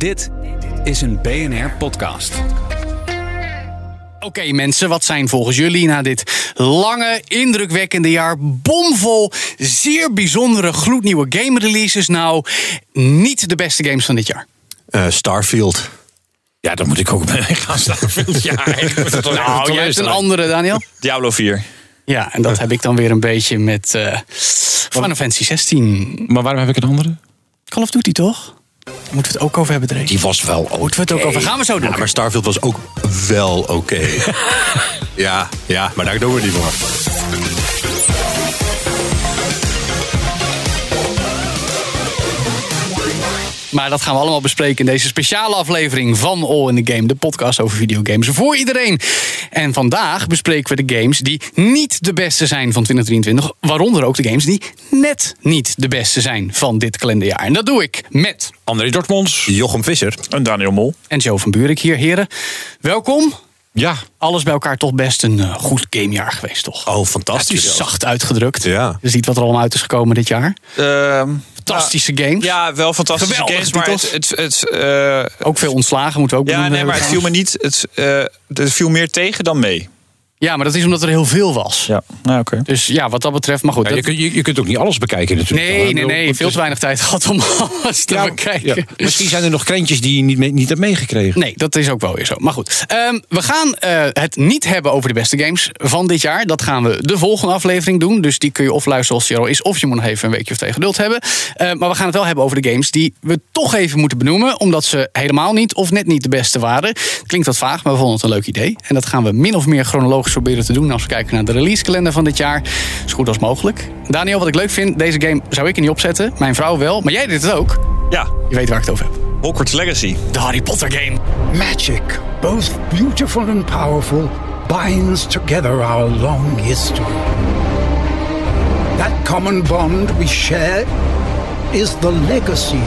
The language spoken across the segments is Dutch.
Dit is een BNR podcast. Oké mensen, wat zijn volgens jullie na dit lange, indrukwekkende jaar bomvol, zeer bijzondere, gloednieuwe game releases nou niet de beste games van dit jaar? Uh, Starfield. Ja, dan moet ik ook mee gaan Starfield. Ja, ik moet het toch echt Nou, jij hebt een andere, Daniel. Diablo 4. Ja, en dat heb ik dan weer een beetje met eh Final Fantasy 16. Maar waarom heb ik een andere? Call of Duty toch? Moeten we het ook over hebben, Dre. Die was wel Moeten we het ook over? Gaan we zo doen. Ja, maar Starfield was ook wel oké. ja, ja, maar daar doen we het niet voor. Maar dat gaan we allemaal bespreken in deze speciale aflevering van All in the Game, de podcast over videogames voor iedereen. En vandaag bespreken we de games die niet de beste zijn van 2023, waaronder ook de games die net niet de beste zijn van dit kalenderjaar. En dat doe ik met André Dortmonds. Jochem Visser. En Daniel Mol. en Joe van Buurik hier, heren. Welkom. Ja, Alles bij elkaar toch best een eh, goed gamejaar geweest, toch? Oh, Het fantastisch. is zacht uitgedrukt. Ja. Je ziet wat er allemaal uit is gekomen dit jaar. Ehm, Fantastische games. ja, wel fantastische Geweldige games, maar het, het, het, eh, Ook veel ontslagen moeten we ook ja, nee, maar het viel me niet. Het, eh, het viel meer tegen dan mee. Ja, maar dat is omdat er heel veel was. Ja, nou oké. Dus ja, wat dat betreft, maar goed. Ja, je, dat- je, je kunt ook niet alles bekijken natuurlijk. nee, nee, bedoel, nee. Veel is- te weinig tijd gehad om alles te Ja, bekijken. ja. Misschien zijn er nog krentjes die je niet, mee- niet hebt meegekregen. Nee, dat is ook wel weer zo. Maar goed, ehm, we gaan eh, het niet hebben over de beste games van dit jaar. Dat gaan we de volgende aflevering doen. Dus die kun je of luisteren als die al is, of je moet nog even een weekje of twee geduld hebben. Eh, maar we gaan het wel hebben over de games die we toch even moeten benoemen, omdat ze helemaal niet of net niet de beste waren. Klinkt wat vaag, maar we vonden het een leuk idee. En dat gaan we min of meer chronologisch proberen te doen als we kijken naar de releasekalender van dit jaar. Zo goed als mogelijk. Daniel, wat ik leuk vind, deze game zou ik er niet opzetten. Mijn vrouw wel, maar jij deed het ook. Ja, Je weet waar ik het over heb. Hogwarts Legacy. De Harry Potter game. Magic, both beautiful and powerful, binds together our long history. That common bond we share is the legacy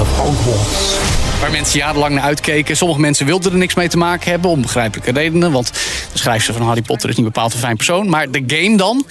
of Hogwarts. Waar mensen jarenlang naar uitkeken. Sommige mensen wilden er niks mee te maken hebben, om begrijpelijke redenen. Want de schrijfster van Harry Potter is niet bepaald een fijn persoon. Maar de game dan?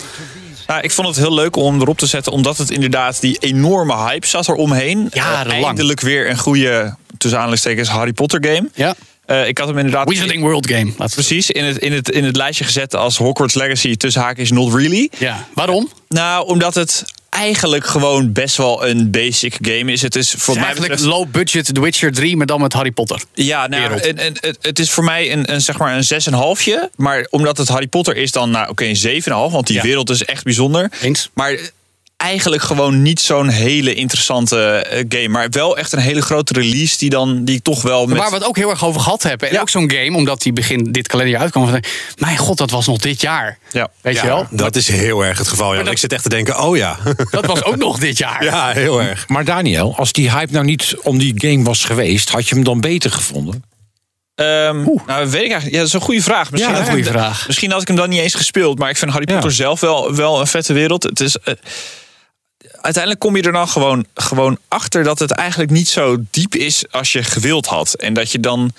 Ik vond het heel leuk om erop te zetten, omdat het inderdaad die enorme hype zat er omheen. Jarenlang. eindelijk weer een goede, tussen aanhalingstekens, Harry Potter game. Ja. Eh, ik had hem inderdaad... Wizarding World game. Precies, in het, in, het, in het lijstje gezet als Hogwarts Legacy tussen haakjes not really. Ja. Waarom? Nou, omdat het eigenlijk gewoon best wel een basic game is. Het is voor mij Eigenlijk betreft... low budget The Witcher 3, maar dan met Harry Potter. Ja, nou, en, en, het, is voor mij een, een, zeg maar een 6,5. Maar omdat het Harry Potter is, dan nou, oké, een 7,5. Want die Ja. wereld is echt bijzonder. Eens. Maar eigenlijk gewoon niet zo'n hele interessante eh, game. Maar wel echt een hele grote release die dan die toch wel met... Waar we het ook heel erg over gehad hebben. En Ja. ook zo'n game, omdat die begin dit kalenderjaar uitkwam. van, Mijn god, dat was nog dit jaar. Ja. Weet je wel? Dat is heel erg het geval. Ja. dat- Ik zit echt te denken, oh ja. Dat was ook nog dit jaar. ja, heel erg. Maar Daniel, als die hype nou niet om die game was geweest, had je hem dan beter gevonden? Ehm, nou, weet ik eigenlijk. Ja, dat is een goede vraag. Misschien, Ja, een goede vraag. Misschien had ik hem dan niet eens gespeeld. Maar ik vind Harry Ja. Potter zelf wel, wel een vette wereld. Het is, eh, uiteindelijk kom je er dan gewoon, gewoon achter dat het eigenlijk niet zo diep is als je gewild had. En dat je dan.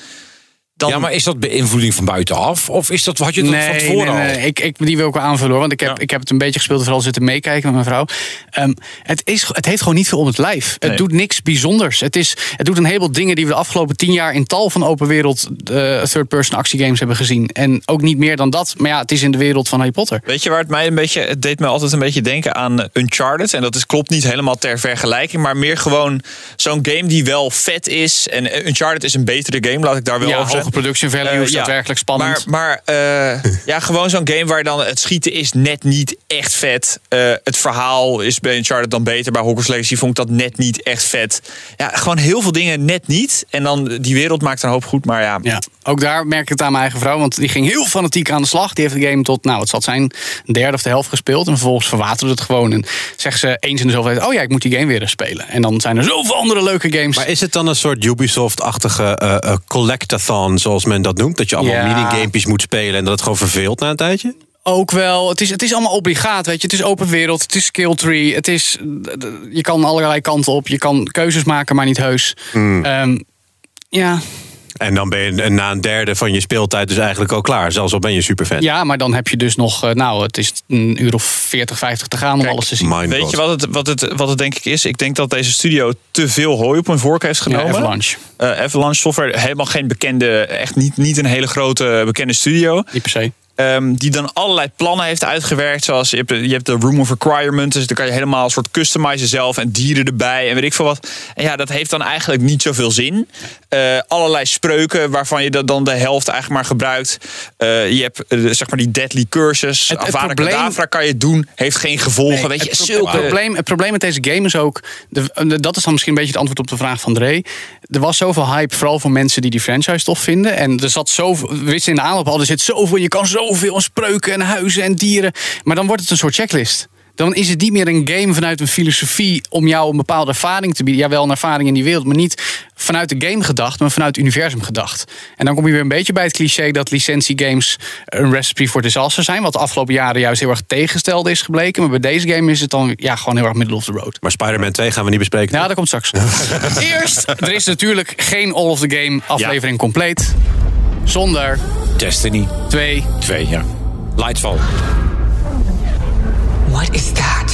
Dan Ja, maar is dat beïnvloeding van buitenaf? Of is dat, had je dat van Nee, tevoren nee, al? nee. Ik, ik, die wil ik wel aanvullen hoor. Want ik heb, Ja. ik heb het een beetje gespeeld. Vooral zitten meekijken met mijn vrouw. Ehm, het, is, het heeft gewoon niet veel om het lijf. Het doet niks bijzonders. Het, is, het doet een heleboel dingen die we de afgelopen tien jaar... in tal van open wereld eh, third-person actiegames hebben gezien. En ook niet meer dan dat. Maar ja, het is in de wereld van Harry Potter. Weet je waar het mij een beetje. Het deed me altijd een beetje denken aan eh, Uncharted. En dat is, klopt niet helemaal ter vergelijking. Maar meer gewoon zo'n game die wel vet is. En eh, Uncharted is een betere game, laat ik daar wel Ja, over. Production values, Eh, ja. daadwerkelijk spannend. Maar, maar eh, ja, gewoon zo'n game waar dan het schieten is net niet echt vet. Eh, het verhaal is bij Uncharted dan beter. Bij Hogwarts Legacy vond ik dat net niet echt vet. Ja, gewoon heel veel dingen net niet. En dan die wereld maakt een hoop goed. Maar ja, Ja, ook daar merk ik het aan mijn eigen vrouw. Want die ging heel fanatiek aan de slag. Die heeft de game tot, nou, het zal het zijn, een derde of de helft gespeeld. En vervolgens verwaterde het gewoon. En zegt ze eens in de zoveel tijd, oh ja, ik moet die game weer eens spelen. En dan zijn er zoveel andere leuke games. Maar is het dan een soort Ubisoft-achtige eh eh, collectathon, zoals men dat noemt? Dat je allemaal Ja. minigamepjes moet spelen en dat het gewoon verveelt na een tijdje? Ook wel. Het is, het is allemaal obligaat, weet je. Het is open wereld, het is skill tree. Het is, je kan allerlei kanten op. Je kan keuzes maken, maar niet heus. Ehm, ja, En dan ben je na een derde van je speeltijd dus eigenlijk al klaar. Zelfs al ben je superfan. Ja, maar dan heb je dus nog, eh, nou, het is een uur of 40, 50 te gaan om alles te zien. Weet God. je wat het, wat, het, wat het denk ik is? Ik denk dat deze studio te veel hooi op hun vork heeft Ja, genomen. Avalanche. Eh, Avalanche Software, helemaal geen bekende, echt niet, niet een hele grote bekende studio. Niet per se. Ehm, die dan allerlei plannen heeft uitgewerkt. Zoals je hebt, je hebt de Room of Requirements. Dus dan kan je helemaal een soort customizen zelf en dieren erbij en weet ik veel wat. En ja, dat heeft dan eigenlijk niet zoveel zin. Eh, allerlei spreuken waarvan je dat dan de helft eigenlijk maar gebruikt. Eh, je hebt eh, zeg maar die deadly curses. Het- probleem- kan je doen, heeft geen gevolgen. Nee, weet je, het, pro- zulke... het, probleem, het probleem met deze game is ook. De, de- dat is dan misschien een beetje het antwoord op de vraag van Dre. Er was zoveel hype, vooral voor mensen die die franchise tof vinden. En er zat zoveel. We wisten in de aanloop al, er zit zoveel. Je kan zoveel aan spreuken en huizen en dieren. Maar dan wordt het een soort checklist. Dan is het niet meer een game vanuit een filosofie om jou een bepaalde ervaring te bieden. Ja, wel een ervaring in die wereld, maar niet vanuit de game gedacht, maar vanuit het universum gedacht. En dan kom je weer een beetje bij het cliché dat licentiegames een recipe voor disaster zijn. Wat de afgelopen jaren juist heel erg tegengesteld is gebleken. Maar bij deze game is het dan ja, gewoon heel erg middle of the road. Maar Spider-Man 2 gaan we niet bespreken. Ja, dat komt straks. Eerst, er is natuurlijk geen All of the Game aflevering compleet. Zonder Destiny twee 2, ja. Lightfall. What is that?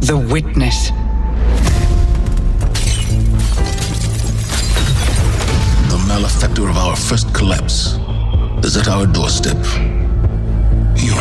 The witness. The malefactor of our first collapse is at our doorstep. You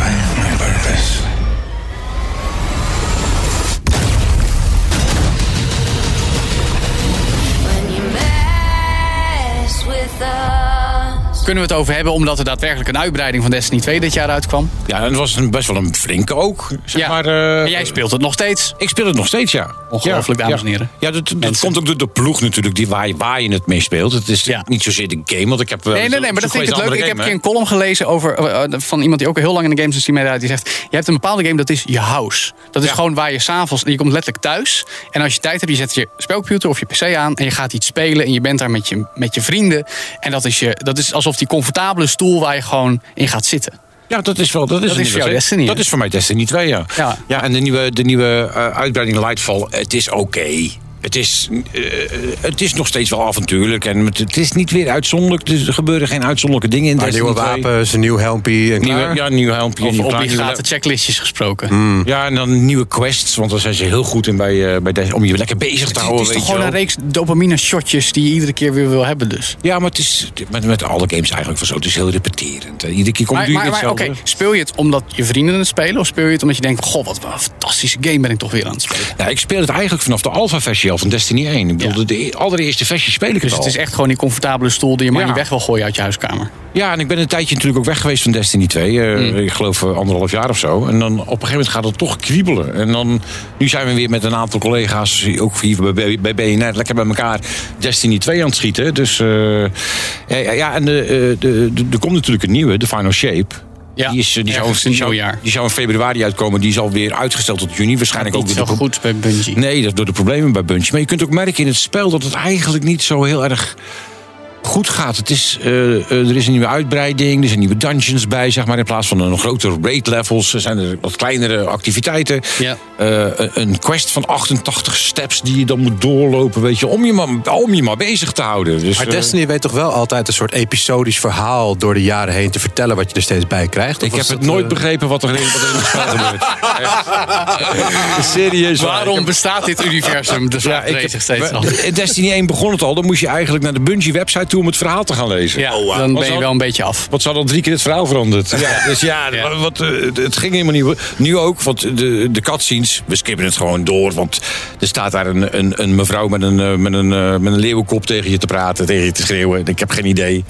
kunnen we het over hebben, omdat er daadwerkelijk een uitbreiding van Destiny 2 dit jaar uitkwam. Ja, en het was een, best wel een flinke ook. Zeg Ja. maar, eh, en jij speelt het nog steeds. Ik speel het nog steeds, ja. Ongelooflijk, ja, dames en ja. heren. Ja, dat, komt ook door de ploeg natuurlijk die waar, je, waar je het mee speelt. Het is Ja. niet zozeer de game, want ik heb wel Nee, eens nee, nee, maar dat vind ik het leuk. Ik heb een keer een column gelezen over, eh, eh, van iemand die ook heel lang in de games industrie meedraait. Die zegt, je hebt een bepaalde game, dat is je house. Dat is gewoon waar je s'avonds, je komt letterlijk thuis. En als je tijd hebt, je zet je spelcomputer of je pc aan. En je gaat iets spelen en je bent daar met je, met je vrienden. En dat is, je, dat is alsof die comfortabele stoel waar je gewoon in gaat zitten. Ja, dat is wel. Dat is, Dat is Destiny, Dat is voor mij Destiny 2, ja. Ja. ja en de nieuwe, de nieuwe eh, uitbreiding Lightfall, het is oké. Het is, eh, het is nog steeds wel avontuurlijk. En het, het is niet weer uitzonderlijk. Dus er gebeuren geen uitzonderlijke dingen in Maar Destiny nieuwe 2. wapens, een nieuw helmpje en Nieuwe, ja, nieuw helmpje. Of obligate nieuwe- checklistjes gesproken. Ja, en dan nieuwe quests, want daar zijn ze heel goed in bij, eh, bij Destiny, om je lekker bezig te Het houden. is toch weet gewoon een reeks dopamine shotjes die je iedere keer weer wil hebben dus. Ja, maar het is met, met alle games eigenlijk van zo. Het is heel repeterend. Iedere keer komt Maar, duur maar, maar hetzelfde. oké, speel je het omdat je vrienden het spelen? Of speel je het omdat je denkt, goh, wat een fantastische game ben ik toch weer aan het spelen? Ja, ik speel het eigenlijk vanaf de alpha-versie al van Destiny 1. Ik bedoel, de, de allereerste versie speel ik Dus het is echt gewoon die comfortabele stoel die je maar niet weg wil gooien uit je huiskamer. Ja, en ik ben een tijdje natuurlijk ook weg geweest van Destiny 2. eh, Mm. Ik geloof eh, anderhalf jaar of zo. En dan op een gegeven moment gaat het toch kriebelen. En dan, nu zijn we weer met een aantal collega's, ook hier bij, bij BNR, lekker bij elkaar Destiny 2 aan het schieten. Dus eh, ja, ja, en de, de, de, er komt natuurlijk een nieuwe, de Final Shape. Ja, die, is, eh, die, zou, die, zou, nieuwjaar. die zou in februari uitkomen. Die is alweer uitgesteld tot juni. Waarschijnlijk ook Niet zo de pro- goed bij Bungie. Nee, dat door de problemen bij Bungie. Maar je kunt ook merken in het spel dat het eigenlijk niet zo heel erg goed gaat. Het is, eh, eh, er is een nieuwe uitbreiding, er zijn nieuwe dungeons bij, zeg maar. In plaats van een grotere raid levels zijn er wat kleinere activiteiten. Ja. Eh, een- een quest van 88 steps die je dan moet doorlopen, weet je, om je maar, om je maar bezig te houden. Dus, Maar Destiny weet toch wel altijd een soort episodisch verhaal door de jaren heen te vertellen wat je er steeds bij krijgt? Ik heb het nooit begrepen wat er in, wat er in het spel gebeurt. Serieus. Waarom bestaat dit universum? De vraag ik ja, heb- steeds Destiny 1 begon het al. Dan moest je eigenlijk naar de Bungie website toe om het verhaal te gaan lezen. Ja, Oh, wow. dan ben je wel een beetje af. Want ze hadden al drie keer het verhaal veranderd. Ja, dus ja, Ja. Wat, eh, het ging helemaal niet. Nu ook, want de, de cutscenes, we skippen het gewoon door. Want er staat daar een, een, een mevrouw met een, eh, met, een, eh, met een leeuwenkop tegen je te praten, tegen je te schreeuwen. Ik heb geen idee.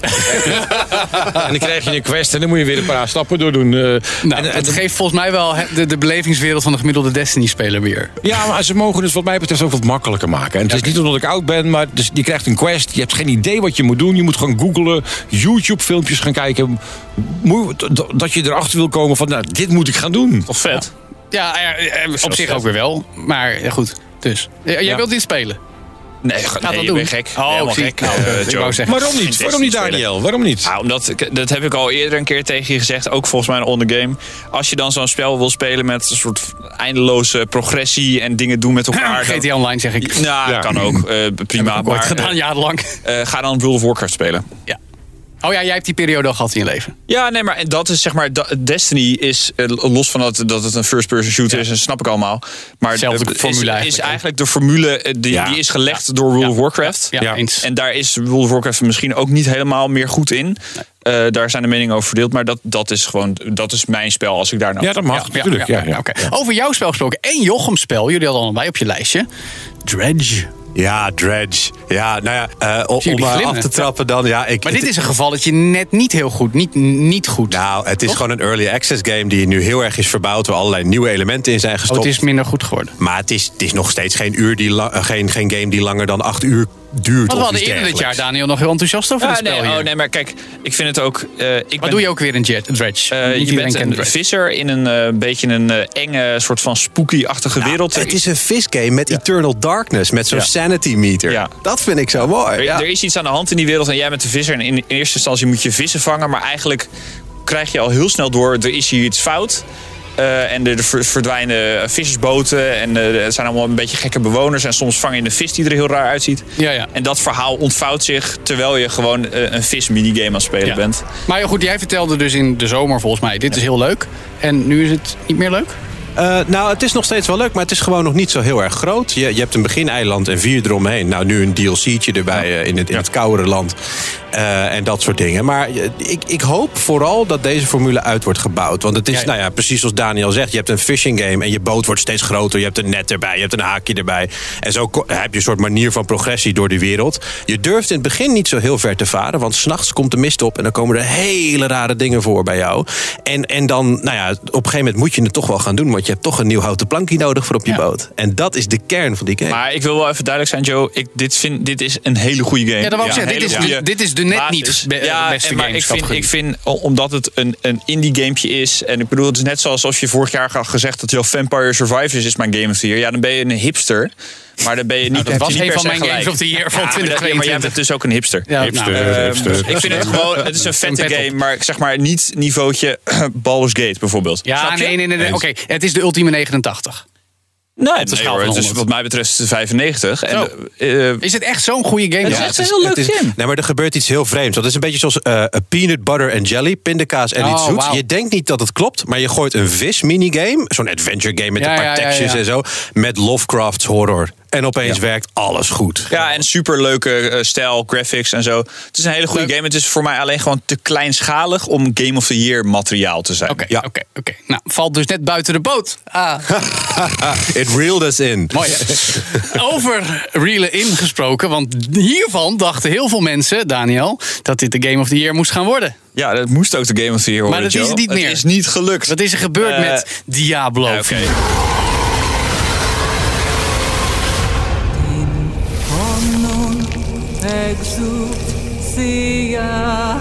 en dan krijg je een quest en dan moet je weer een paar stappen doordoen. eh. Nou, en, en- het geeft volgens mij wel de, de belevingswereld van de gemiddelde Destiny-speler weer. Ja, maar ze mogen het wat mij betreft ook wat makkelijker maken. En het is niet omdat ik oud ben, maar dus je krijgt een quest. Je hebt geen idee wat je moet doen. Je moet gewoon googlen, YouTube-filmpjes gaan kijken. Dat je erachter wil komen van, nou, dit moet ik gaan doen. Toch vet. Ja, op zich ook weer wel. Maar ja, goed, dus. Jij Ja. wilt dit spelen? Nee, nee dat je doen? bent gek. Oh, Helemaal gek. Nou, eh, Waarom niet? Waarom niet, Daniel? Waarom niet? Nou, omdat, dat heb ik al eerder een keer tegen je gezegd. Ook volgens mij on the game. Als je dan zo'n spel wil spelen met een soort eindeloze progressie en dingen doen met elkaar. dan- GTA Online zeg ik. Nou, Ja. kan ook. eh, prima. Heb ik ooit Maar gedaan, eh, jarenlang. ga dan World of Warcraft spelen. Ja. Oh ja, jij hebt die periode al gehad in je leven. Ja, nee, maar dat is zeg maar. Destiny is eh, los van dat, dat het een first-person shooter is, en snap ik allemaal. Maar Zelfde is, formule is eigenlijk, de formule eh, die, Ja. die is gelegd door World of Warcraft. Ja, Ja. eens. En daar is World of Warcraft misschien ook niet helemaal meer goed in. Eh, daar zijn de meningen over verdeeld. Maar dat, dat is gewoon dat is mijn spel als ik daar nou. Ja, dat mag. natuurlijk. Ja, ja, Oké. Over jouw spel gesproken. En Jochem spel. Jullie hadden allebei op je lijstje. Dredge. Ja, Dredge. Ja, nou ja, eh, om, maar af te trappen dan. Ja, ik, Maar dit is een gevalletje net niet heel goed. Niet, niet goed. Nou, het is gewoon een early access game die nu heel erg is verbouwd... waar allerlei nieuwe elementen in zijn oh, gestopt. het is minder goed geworden. Maar het is, het is nog steeds geen, uur die eh, geen, geen game die langer dan acht uur duurt. Want we hadden eerder dit jaar. Daniel, nog heel enthousiast over Ja, het spel nee, hier. oh, nee, maar kijk, ik vind het ook. eh, ik Wat ben, doe je ook weer in Jet, Dredge? eh, je bent een Dredge. visser in een eh, beetje een eh, enge soort van spooky-achtige wereld. Het is een visgame met Eternal Darkness, met zo'n Ja. sanity meter. Ja. Dat vind ik zo mooi. Er, Ja. er is iets aan de hand in die wereld en jij bent de visser. En in, in eerste instantie moet je vissen vangen. Maar eigenlijk krijg je al heel snel door, er is hier iets fout. Eh, en er er ver- verdwijnen vissersboten. En eh, er zijn allemaal een beetje gekke bewoners. En soms vang je een vis die er heel raar uitziet. Ja, ja. En dat verhaal ontvouwt zich terwijl je gewoon eh, een vis-minigame aan het spelen Ja. bent. Maar ja, goed, jij vertelde dus in de zomer volgens mij, dit is heel leuk. En nu is het niet meer leuk? Eh, nou, het is nog steeds wel leuk, maar het is gewoon nog niet zo heel erg groot. Je, je hebt een begineiland en vier eromheen. Nou, nu een DLC'tje erbij in, het, in het koudere land. Eh, en dat soort dingen. Maar eh, ik, ik hoop vooral dat deze formule uit wordt gebouwd. Want het is, Ja, ja. nou ja, precies zoals Daniel zegt. Je hebt een fishing game en je boot wordt steeds groter. Je hebt een net erbij, je hebt een haakje erbij. En zo heb je een soort manier van progressie door die wereld. Je durft in het begin niet zo heel ver te varen. Want s'nachts komt de mist op en dan komen er hele rare dingen voor bij jou. En, en dan, nou ja, op een gegeven moment moet je het toch wel gaan doen. Want je hebt toch een nieuw houten plankje nodig voor op je Ja. boot. En dat is de kern van die game. Maar ik wil wel even duidelijk zijn, Joe. Ik, dit, vind, dit is een hele goede game. Ja, dat wou ik zeggen. Dit hele is de- goede dit is de net basis. niet be- ja, beste en maar games ik vind, categorie. ik vind, omdat het een, een indie gamepje is. En ik bedoel, het is net zoals als je vorig jaar had gezegd dat jouw Vampire Survivors is mijn game of the year. Ja, dan ben je een hipster. Maar dan ben je niet, Nou, dat was niet een van mijn gelijk. games of the year van Ja, maar dat- ja, maar jij 2022. bent dus ook een hipster. Ja, Hipster, nou, eh, Ehm, hipster. ik vind het gewoon, het is een vette game, maar zeg maar niet niveautje Baldur's Gate bijvoorbeeld. Ja, nee, nee. nee. Oké, het is de ultieme 89. Nee, de nee hoor, het 100. wat mij betreft de 95. En, eh, Is het echt zo'n goede game? Het is echt een heel leuk het game. Nee, maar er gebeurt iets heel vreemds. Want het is een beetje zoals eh, peanut butter en jelly, pindakaas en Oh, iets zoets. wauw. Je denkt niet dat het klopt, maar je gooit een vis minigame, zo'n adventure game met Ja, een paar ja, ja, tekstjes ja. en zo, met Lovecraft's horror. En opeens werkt alles goed. Ja, en superleuke eh, stijl, graphics en zo. Het is een hele goede Leuk. game. Het is voor mij alleen gewoon te kleinschalig om Game of the Year materiaal te zijn. Oké, Ja. oké, oké. Nou, valt dus net buiten de boot. Ah, It reeled us in. mooi. Over reelen ingesproken, want hiervan dachten heel veel mensen, Daniel, dat dit de Game of the Year moest gaan worden. Ja, dat moest ook de Game of the Year worden, dat is het niet meer. Het is niet gelukt. Wat is er gebeurd Eh, met Diablo? Ja, Oké.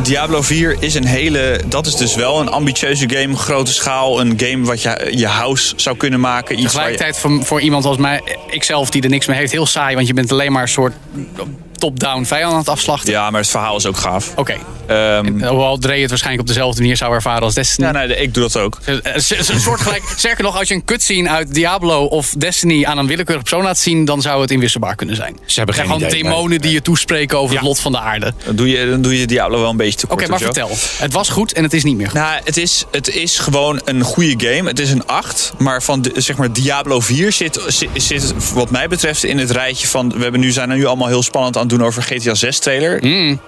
Diablo 4 is een hele. Dat is dus wel een ambitieuze game, grote schaal. Een game wat je je house zou kunnen maken. Iets je- Tegelijkertijd voor, voor iemand als mij, ikzelf die er niks mee heeft, heel saai. Want je bent alleen maar een soort top-down vijand aan het afslachten. Ja, maar het verhaal is ook gaaf. Oké. Ehm, Hoewel Dre het waarschijnlijk op dezelfde manier zou ervaren als Destiny. ja, nee, ik doe dat ook. Eh, eh, Een soort gelijk. Sterker nog, als je een cutscene uit Diablo of Destiny aan een willekeurig persoon laat zien, dan zou het inwisselbaar kunnen zijn. Ze hebben geen idee, gewoon demonen die je toespreken over het lot van de aarde. Dan doe je, dan doe je Diablo wel een beetje te Oké, kort. maar Joe. vertel. Het was goed en het is niet meer goed. Nou, het is, het is gewoon een goede game. Het is een 8. Maar van de, zeg maar Diablo 4 zit, zit, zit wat mij betreft in het rijtje van... We hebben nu, zijn er nu allemaal heel spannend aan doen over GTA 6 trailer.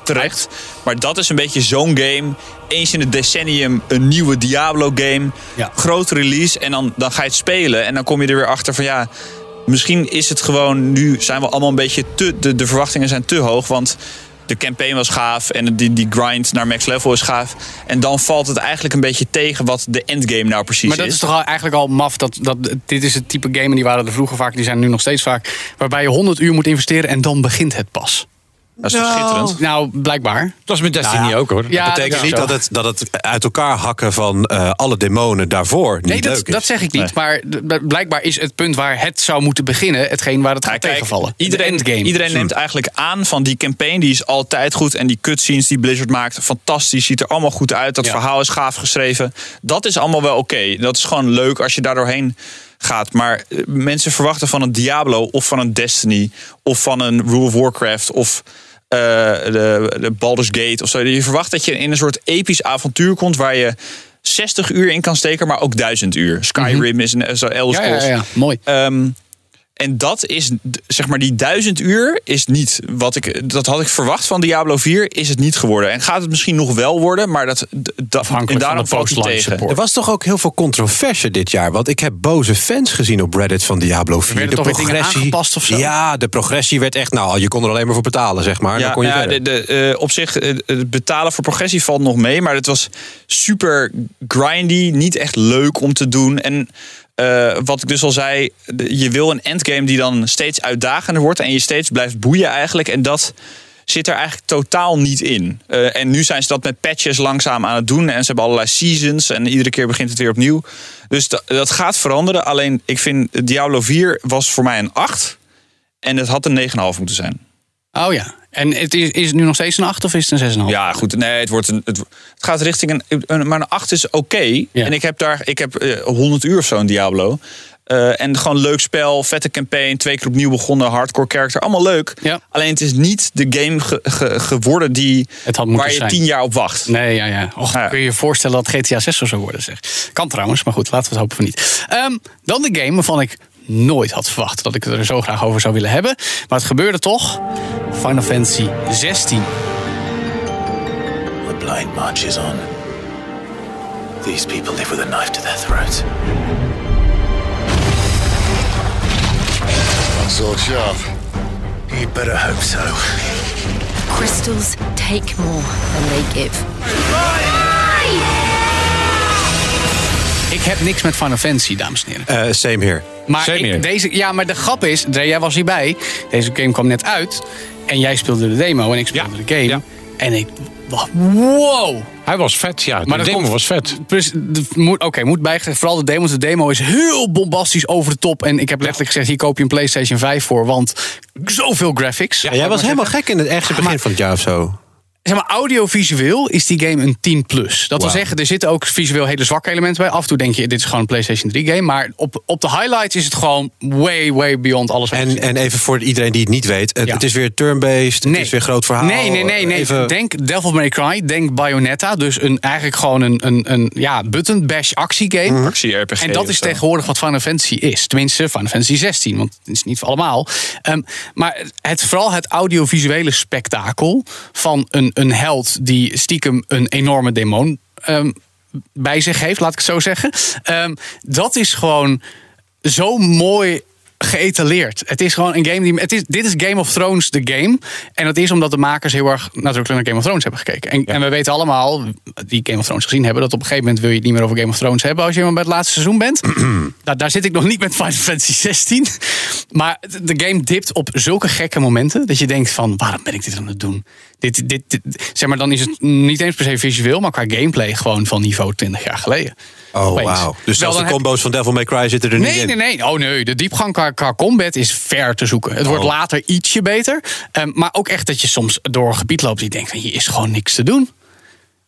Terecht. Maar dat is een beetje zo'n game. Eens in het decennium een nieuwe Diablo game. Ja. Grote release. En dan, dan ga je het spelen. En dan kom je er weer achter van ja... Misschien is het gewoon... Nu zijn we allemaal een beetje te... De, de verwachtingen zijn te hoog. Want de campaign was gaaf en die, die grind naar max level is gaaf. En dan valt het eigenlijk een beetje tegen wat de endgame nou precies Maar dat is toch al, eigenlijk al maf. Dat, dat, dit is het type game, en die waren er vroeger vaak, die zijn er nu nog steeds vaak. Waarbij je 100 uur moet investeren en dan begint het pas. Dat is toch schitterend? Nou, blijkbaar. Dat is met Destiny Nou ja, ook hoor. Ja, dat betekent niet dat het, dat het uit elkaar hakken van eh, alle demonen daarvoor niet Nee, dat, leuk is. dat zeg ik niet. Nee. Maar blijkbaar is het punt waar het zou moeten beginnen... hetgeen waar het gaat kijk, tegenvallen. Iedereen, iedereen neemt eigenlijk aan van die campaign. Die is altijd goed. En die cutscenes die Blizzard maakt, fantastisch. Ziet er allemaal goed uit. Dat Ja. verhaal is gaaf geschreven. Dat is allemaal wel oké. Dat is gewoon leuk als je daar doorheen gaat. Maar eh, mensen verwachten van een Diablo of van een Destiny... of van een Rule of Warcraft of... eh, de, de Baldur's Gate of zo. Je verwacht dat je in een soort episch avontuur komt waar je 60 uur in kan steken, maar ook 1000 uur. Skyrim is een zo Elder Mhm. Ja, ja, mooi. Ehm, en dat is, zeg maar, die duizend uur is niet wat ik. Dat had ik verwacht van Diablo 4, is het niet geworden. En gaat het misschien nog wel worden, maar dat. dat en van daarom de er tegen. support. Er was toch ook heel veel controverse dit jaar. Want ik heb boze fans gezien op Reddit van Diablo 4. werden toch weer dingen aangepast of zo? Ja, de progressie werd echt... Nou, je kon er alleen maar voor betalen, zeg maar. dan kon je ja, de, de, eh, op zich, eh, het betalen voor progressie valt nog mee. Maar het was super grindy, niet echt leuk om te doen. En eh, wat ik dus al zei, je wil een endgame die dan steeds uitdagender wordt. En je steeds blijft boeien eigenlijk. En dat zit er eigenlijk totaal niet in. Eh, en nu zijn ze dat met patches langzaam aan het doen. En ze hebben allerlei seasons. En iedere keer begint het weer opnieuw. Dus dat, dat gaat veranderen. Alleen ik vind Diablo 4 was voor mij een 8. En het had een 9,5 moeten zijn. Oh ja. En het is, is het nu nog steeds een 8 of is het een 6,5? Ja, goed. Nee, het, wordt een, het, het gaat richting een, een. Maar een 8 is oké. Ja. En ik heb daar. Ik heb eh, 100 uur of zo in Diablo. Eh, en gewoon leuk spel, vette campaign, twee keer opnieuw begonnen, hardcore character, allemaal leuk. Ja. Alleen het is niet de game ge- ge- geworden die Het had waar je zijn. tien jaar op wacht. Nee, ja, ja. Och, Ja. kun je je voorstellen dat GTA 6 zo zou worden, zeg. Kan trouwens, maar goed, laten we het hopen van niet. Ehm, dan de game waarvan ik nooit had verwacht dat ik het er zo graag over zou willen hebben. Maar het gebeurde toch. Final Fantasy 16. The blind march is on. These people live with a knife to their throat. That's all sharp. You better hope so. Crystals take more than they give. Ik heb niks met Final Fantasy, dames en heren. Eh, same here. Maar Same ik- here. deze, ja, maar de grap is, Dre, jij was hierbij. Deze game kwam net uit. En jij speelde de demo en ik speelde Ja, de game. ja. En ik. Wow! Hij was vet, ja. Maar de dat demo komt- was vet. Plus, de- moet- Oké, moet bijgezegd, vooral de demo. De demo is heel bombastisch over de top. En ik heb letterlijk gezegd, hier koop je een PlayStation 5 voor. Want zoveel graphics. Ja, jij was helemaal gek in het ergste begin maar- van het jaar of zo. Zeg maar, audiovisueel is die game een 10 plus. Dat wil zeggen, er zitten ook visueel hele zwakke elementen bij. Af en toe denk je, dit is gewoon een PlayStation 3 game. Maar op, op de highlights is het gewoon way, way beyond alles. wat En, en even voor iedereen die het niet weet. Het, Ja. het is weer turn-based. Het is weer groot verhaal. Nee, nee, nee. nee. Even- Denk Devil May Cry, denk Bayonetta. Dus een, eigenlijk gewoon een, een, een ja, button bash actiegame. Mhm. Actie-RPG En dat is zo. tegenwoordig wat Final Fantasy is. Tenminste, Final Fantasy 16, want het is niet voor allemaal. Ehm, maar het, vooral het audiovisuele spektakel van een, een held die stiekem een enorme demon ehm, bij zich heeft, laat ik het zo zeggen. Ehm, dat is gewoon zo mooi geëtaleerd. Het is gewoon een game die. Het is, dit is Game of Thrones, de game. En dat is omdat de makers heel erg nadrukkelijk naar Game of Thrones hebben gekeken. En, en we weten allemaal, die Game of Thrones gezien hebben, dat op een gegeven moment wil je het niet meer over Game of Thrones hebben als je bij het laatste seizoen bent. nou, daar zit ik nog niet met Final Fantasy 16. Maar de game dipt op zulke gekke momenten dat je denkt van waarom ben ik dit aan het doen? Dit, dit, dit- zeg maar, dan is het niet eens per se visueel, maar qua gameplay gewoon van niveau 20 jaar geleden. Oh, wauw. Dus zelfs de heb- combo's van Devil May Cry zitten er niet Nee, in. nee, nee. Oh nee, de diepgang qua, qua combat is ver te zoeken. Het wordt Oh. later ietsje beter. Ehm, maar ook echt dat je soms door een gebied loopt die denkt van hier is gewoon niks te doen.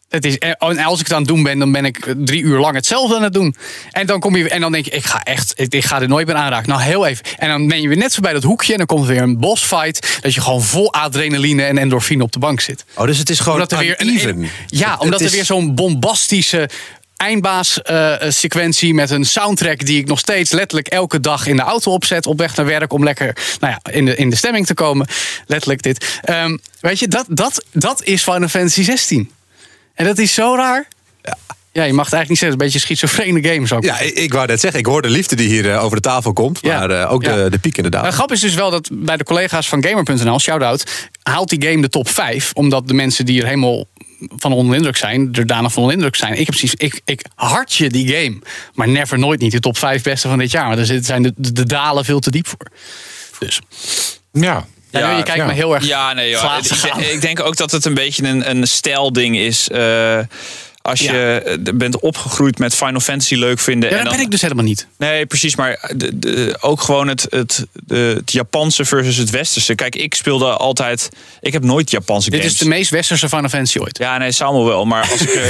Het is, en als ik het aan het doen ben, dan ben ik drie uur lang hetzelfde aan het doen. En dan, kom je, en dan denk je, ik ga echt, ik, ga dit nooit meer aanraken. Nou, heel even. En dan ben je weer net voorbij dat hoekje en dan komt er weer een bossfight. Dat je gewoon vol adrenaline en endorfine op de bank zit. Oh, dus het is gewoon Omdat er weer uneven. een, ja, omdat er weer zo'n bombastische eindbaas-sequentie met een soundtrack die ik nog steeds letterlijk elke dag in de auto opzet op weg naar werk om lekker nou ja, in, de, in de stemming te komen. Letterlijk dit. Ehm, weet je, dat, dat, dat is Final Fantasy 16. En dat is zo raar. Ja, je mag het eigenlijk niet zeggen. Een beetje een schizofrene game. Zou ik Ja, ik, ik wou net zeggen, ik hoor de liefde die hier eh, over de tafel komt. Ja. Maar eh, ook Ja. de, de piek inderdaad. De grap is dus wel dat bij de collega's van Gamer.nl, shout-out, haalt die game de top 5. Omdat de mensen die er helemaal van onder de indruk zijn, er daarna van onder de indruk zijn. Ik heb precies, ik, ik hartje die game. Maar never nooit niet de top 5 beste van dit jaar. Maar er zit- zijn de, de, de dalen veel te diep voor. Dus. Ja. Ja, je kijkt me heel erg Ja, nee, joh. ik denk ook dat het een beetje een, een stijlding is. eh, als je eh, bent opgegroeid met Final Fantasy leuk vinden. Ja, en dat dan, ben ik dus helemaal niet. Nee, precies. Maar de, de- ook gewoon het, het, de, het Japanse versus het Westerse. Kijk, ik speelde altijd... Ik heb nooit Japanse Dit games. is de meest westerse Final Fantasy ooit. Ja, nee, Samuel wel. Maar als ik, eh,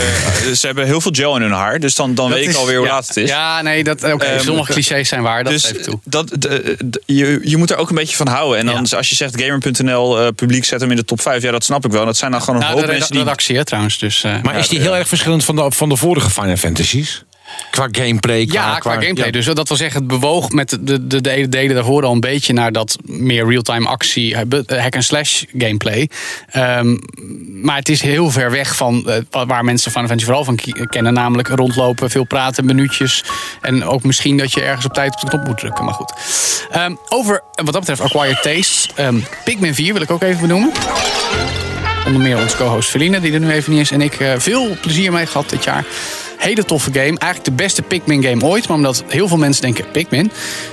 ze hebben heel veel gel in hun haar. Dus dan, dan Dat weet is- ik alweer hoe ja. laat het is. Ja, nee, dat, oké. Ehm, sommige clichés zijn waar, dat dus geef ik toe. dat, de- de- je, je moet er ook een beetje van houden. En dan als je zegt Gamer.nl eh, publiek zet hem in de top 5. Ja, dat snap ik wel. Dat zijn dan gewoon een Nou, hoop de mensen die... redactie, hè, trouwens. Dus, eh, Maar is die heel erg verschillend van de, van de vorige Final Fantasies? Qua gameplay? Qua, Ja, qua gameplay. ja. Dus dat wil zeggen, het bewoog met de, de, de, de delen daarvoor al een beetje naar dat meer real-time actie, eh, hack-and-slash gameplay. Ehm, maar het is heel ver weg van eh, wa- waar mensen Final Fantasy vooral van kennen. Namelijk rondlopen, veel praten, minuutjes. En ook misschien dat je ergens op tijd op de knop moet drukken. Maar goed. Ehm, over wat dat betreft Acquired Taste. Ehm, Pikmin 4 wil ik ook even benoemen. Onder meer onze co-host Feline, die er nu even niet is. En ik eh, veel plezier mee gehad dit jaar. Hele toffe game. Eigenlijk de beste Pikmin game ooit. Maar omdat heel veel mensen denken Pikmin...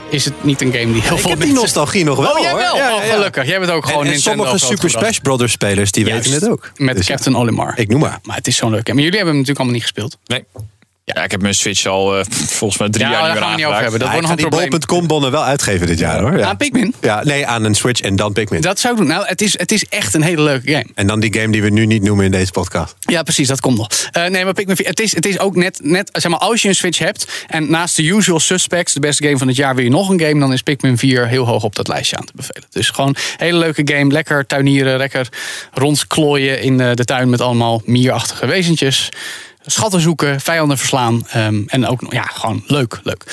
is het niet een game die heel Ik veel heb die nostalgie nog wel Oh, jij hoor. wel? Ja, Oh, gelukkig. Jij bent ook gewoon En, en Nintendo sommige Super. Smash Brothers spelers die Juist. weten het ook. Met Dus ja. Captain Olimar. Ik noem maar. Maar het is zo'n leuk game. Maar jullie hebben hem natuurlijk allemaal niet gespeeld. Nee. Ja, ik heb mijn Switch al eh, volgens mij drie Ja, jaar niet meer gaan we niet over aangeraakt. hebben. Dat Ja, wordt nog die een probleem. bol.com bonnen wel uitgeven dit jaar hoor. Ja. Aan Pikmin? Ja, nee, aan een Switch en dan Pikmin. Dat zou ik doen. Nou, het is, het is echt een hele leuke game. En dan die game die we nu niet noemen in deze podcast. Ja, precies, dat komt nog. Eh, nee, maar Pikmin 4, het is, het is ook net, net, zeg maar, als je een Switch hebt en naast de usual suspects, de beste game van het jaar, wil je nog een game, dan is Pikmin 4 heel hoog op dat lijstje aan te bevelen. Dus gewoon een hele leuke game, lekker tuinieren, lekker rondklooien in eh, de tuin met allemaal mierachtige wezentjes. Schatten zoeken, vijanden verslaan ehm, en ook, ja, gewoon leuk, leuk.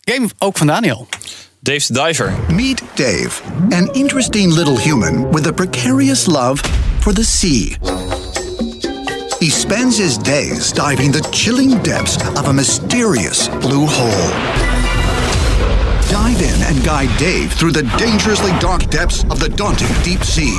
Game ook van Daniel. Dave the Diver. Meet Dave, an interesting little human with a precarious love for the sea. He spends his days diving the chilling depths of a mysterious blue hole. Dive in and guide Dave through the dangerously dark depths of the daunting deep sea.